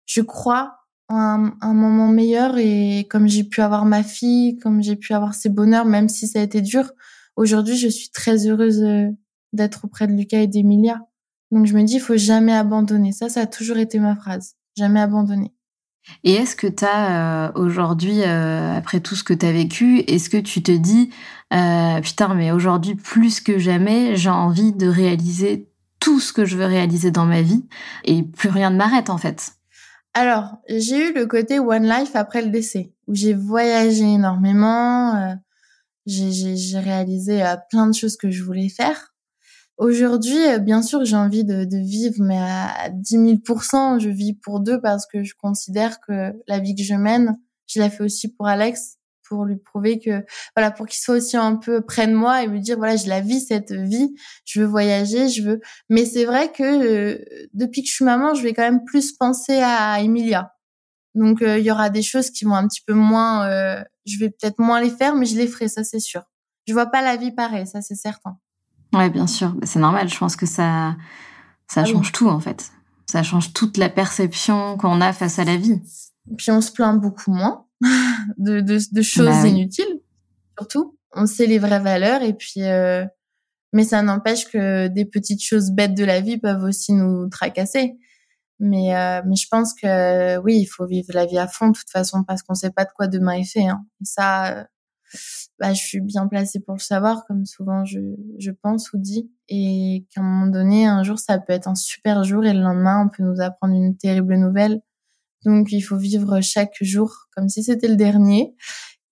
je crois en un, un moment meilleur et comme j'ai pu avoir ma fille, comme j'ai pu avoir ces bonheurs, même si ça a été dur, aujourd'hui, je suis très heureuse euh, d'être auprès de Lucas et d'Emilia. Donc, je me dis, il faut jamais abandonner. Ça, ça a toujours été ma phrase. Jamais abandonner. Et est-ce que tu as euh, aujourd'hui, euh, après tout ce que tu as vécu, est-ce que tu te dis, euh, putain, mais aujourd'hui, plus que jamais, j'ai envie de réaliser tout ce que je veux réaliser dans ma vie et plus rien ne m'arrête en fait? Alors, j'ai eu le côté One Life après le décès, où j'ai voyagé énormément, j'ai réalisé plein de choses que je voulais faire. Aujourd'hui, euh, bien sûr, j'ai envie de, de, vivre, mais à 10 000% je vis pour deux parce que je considère que la vie que je mène, je l'ai fait aussi pour Alex, pour lui prouver que, voilà, pour qu'il soit aussi un peu près de moi et me dire, voilà, je la vis cette vie, je veux voyager, je veux. Mais c'est vrai que euh, depuis que je suis maman, je vais quand même plus penser à Emilia. Donc, euh, il y aura des choses qui vont un petit peu moins, je vais peut-être moins les faire, mais je les ferai, ça c'est sûr. je vois pas la vie pareil, ça c'est certain. Ouais, bien sûr, bah, c'est normal. Je pense que ça, ça ah change tout en fait. Ça change toute la perception qu'on a face à la vie. Puis on se plaint beaucoup moins (laughs) de, de, de choses bah inutiles, surtout. On sait les vraies valeurs et puis, euh... mais ça n'empêche que des petites choses bêtes de la vie peuvent aussi nous tracasser. Mais, euh, mais je pense que oui, il faut vivre la vie à fond de toute façon parce qu'on sait pas de quoi demain est fait. Hein. Et ça, euh, bah, je suis bien placée pour le savoir, comme souvent je, je pense ou dis. Et qu'à un moment donné, un jour, ça peut être un super jour et le lendemain, on peut nous apprendre une terrible nouvelle. Donc, il faut vivre chaque jour comme si c'était le dernier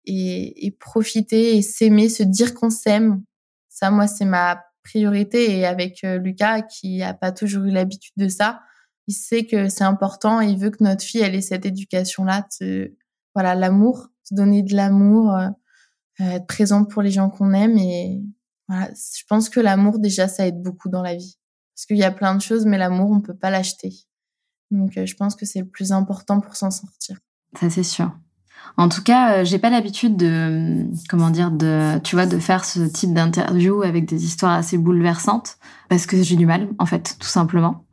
et, et profiter et s'aimer, se dire qu'on s'aime. Ça, moi, c'est ma priorité. Et avec euh, Lucas, qui a pas toujours eu l'habitude de ça, il sait que c'est important il veut que notre fille elle ait cette éducation là de voilà l'amour se donner de l'amour euh, être présent pour les gens qu'on aime et voilà je pense que l'amour déjà ça aide beaucoup dans la vie. Parce qu'il y a plein de choses mais l'amour on peut pas l'acheter. Donc euh, je pense que c'est le plus important pour s'en sortir. Ça c'est sûr. En tout cas, euh, j'ai pas l'habitude de, comment dire, de, tu vois, de faire ce type d'interview avec des histoires assez bouleversantes parce que j'ai du mal, en fait, tout simplement.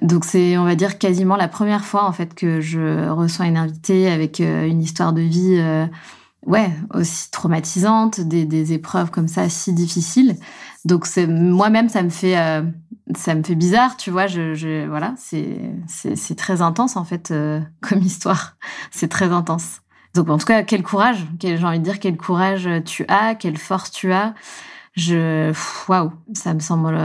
Donc c'est, on va dire, quasiment la première fois en fait que je reçois une invitée avec euh, une histoire de vie, euh, ouais, aussi traumatisante, des, des, épreuves comme ça si difficiles. Donc moi-même ça me fait, euh, ça me fait bizarre, tu vois. Je, je voilà, c'est très intense en fait (laughs) comme histoire. C'est très intense. Donc en tout cas, quel courage, j'ai envie de dire quel courage tu as, quelle force tu as. Je, waouh, ça me semble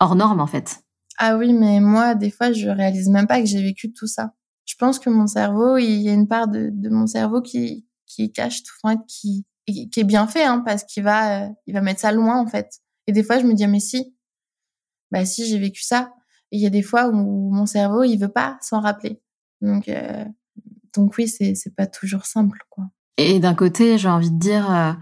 hors norme en fait. Ah oui, mais moi, des fois, je réalise même pas que j'ai vécu tout ça. Je pense que mon cerveau, il y a une part de, de mon cerveau qui, qui cache tout, en fait, qui, qui est bien fait, hein, parce qu'il va, euh, il va mettre ça loin, en fait. Et des fois, je me dis, mais si, bah si, j'ai vécu ça. Il y a des fois où mon cerveau, il veut pas s'en rappeler. Donc, euh, donc oui, c'est, c'est pas toujours simple, quoi. Et d'un côté, j'ai envie de dire, euh,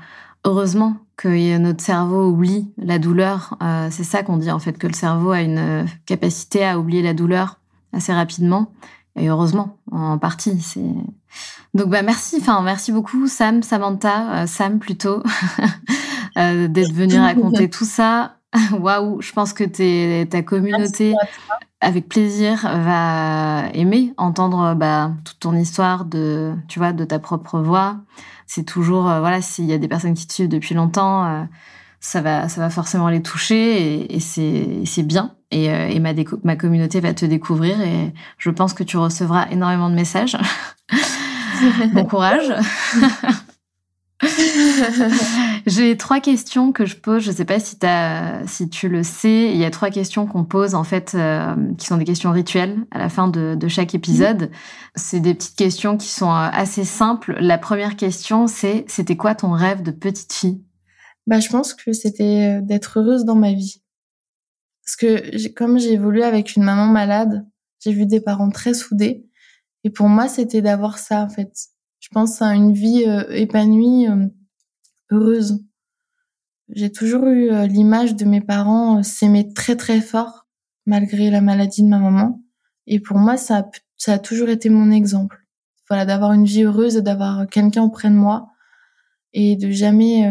heureusement que notre cerveau oublie la douleur. C'est ça qu'on dit en fait, que le cerveau a une capacité à oublier la douleur assez rapidement. Et heureusement, en partie. C'est donc bah merci. Enfin merci beaucoup Sam, Samantha, euh, Sam plutôt, (laughs) d'être venu raconter tout ça. (laughs) Waouh, je pense que ta communauté, avec plaisir, va aimer entendre bah, toute ton histoire de, tu vois, de ta propre voix c'est toujours euh, voilà s'il y a des personnes qui te suivent depuis longtemps euh, ça va ça va forcément les toucher et, c'est c'est bien et, euh, et ma ma communauté va te découvrir et je pense que tu recevras énormément de messages (laughs) bon courage (laughs) J'ai trois questions que je pose. Je ne sais pas si, as, si tu le sais. Il y a trois questions qu'on pose en fait, euh, qui sont des questions rituelles à la fin de, de chaque épisode. C'est des petites questions qui sont euh, assez simples. La première question, c'est c'était quoi ton rêve de petite fille? Bah, je pense que c'était d'être heureuse dans ma vie. Parce que comme j'ai évolué avec une maman malade, j'ai vu des parents très soudés. Et pour moi, c'était d'avoir ça en fait je pense à une vie euh, épanouie, euh, heureuse. J'ai toujours eu euh, l'image de mes parents s'aimer très très fort malgré la maladie de ma maman. Et pour moi, ça a, ça a toujours été mon exemple. Voilà, d'avoir une vie heureuse, d'avoir quelqu'un auprès de moi et de jamais,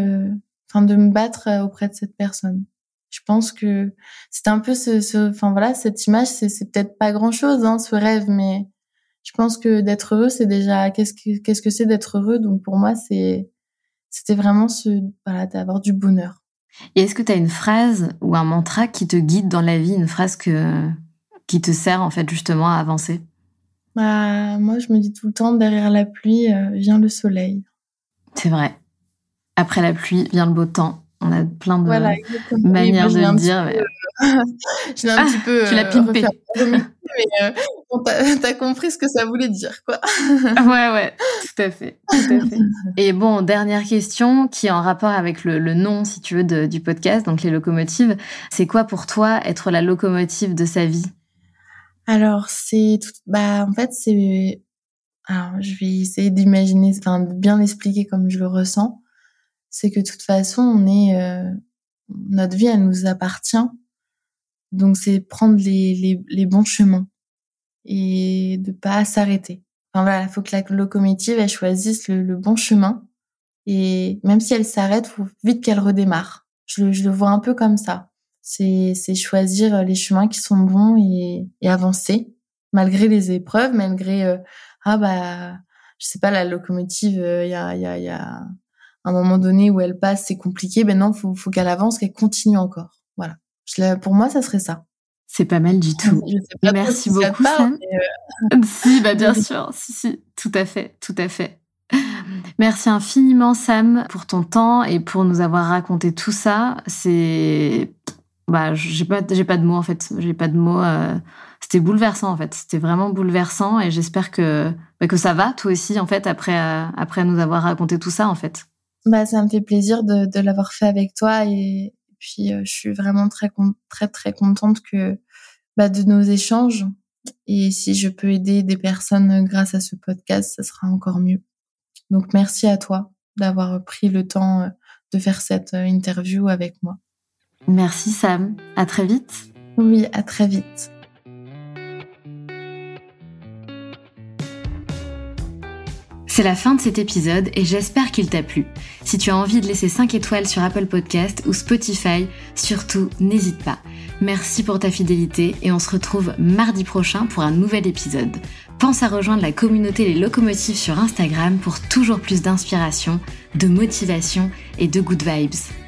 enfin, de me battre auprès de cette personne. Je pense que c'est un peu ce, enfin voilà, cette image, c'est peut-être pas grand chose, hein, ce rêve, mais je pense que d'être heureux, c'est déjà qu'est-ce que qu'est-ce que c'est d'être heureux? Donc pour moi, c'est c'était vraiment ce voilà d'avoir du bonheur. Et est-ce que tu as une phrase ou un mantra qui te guide dans la vie, une phrase que qui te sert en fait justement à avancer? Bah moi, je me dis tout le temps derrière la pluie euh, vient le soleil. C'est vrai. Après la pluie vient le beau temps. On a plein de manières de le dire. Mais... (laughs) je l'ai un petit peu. Tu l'as euh, pimpé. mais euh, (laughs) t'as compris ce que ça voulait dire, quoi. (laughs) ouais, ouais, tout à fait, tout à fait. Et bon, dernière question qui est en rapport avec le, le nom, si tu veux, de, du podcast, donc les locomotives. C'est quoi pour toi être la locomotive de sa vie? Alors, c'est tout. Bah, en fait, c'est. Alors, je vais essayer d'imaginer, enfin, de bien l'expliquer comme je le ressens. C'est que de toute façon, on est. Euh, notre vie, elle nous appartient donc c'est prendre les, les, les, bons chemins et de pas s'arrêter. Enfin voilà, il faut que la locomotive elle choisisse le, le, bon chemin Et même si elle s'arrête, faut vite qu'elle redémarre. Je le, je le vois un peu comme ça. C'est, c'est choisir les chemins qui sont bons et, et avancer malgré les épreuves, malgré euh, ah bah je sais pas la locomotive, il euh, y a il y a il y a un moment donné où elle passe, c'est compliqué. Ben non, faut faut qu'elle avance, qu'elle continue encore. Voilà. Je, pour moi, ça serait ça. C'est pas mal du tout. (laughs) Merci beaucoup, Sam. Euh, (laughs) si, bah bien (laughs) sûr. Si, si, tout à fait, tout à fait. Merci infiniment Sam pour ton temps et pour nous avoir raconté tout ça. C'est bah j'ai pas j'ai pas de mots en fait. J'ai pas de mots. Euh... C'était bouleversant en fait. C'était vraiment bouleversant et j'espère que bah, que ça va toi aussi en fait après euh, après nous avoir raconté tout ça en fait. Bah ça me fait plaisir de, de l'avoir fait avec toi et puis euh, je suis vraiment très très très contente que bah, de nos échanges et si je peux aider des personnes grâce à ce podcast, ça sera encore mieux. Donc merci à toi d'avoir pris le temps euh, de faire cette euh, interview avec moi. Merci Sam, à très vite. Oui, à très vite. C'est la fin de cet épisode et j'espère qu'il t'a plu. Si tu as envie de laisser 5 étoiles sur Apple Podcast ou Spotify, surtout n'hésite pas. Merci pour ta fidélité et on se retrouve mardi prochain pour un nouvel épisode. Pense à rejoindre la communauté Les Locomotives sur Instagram pour toujours plus d'inspiration, de motivation et de good vibes.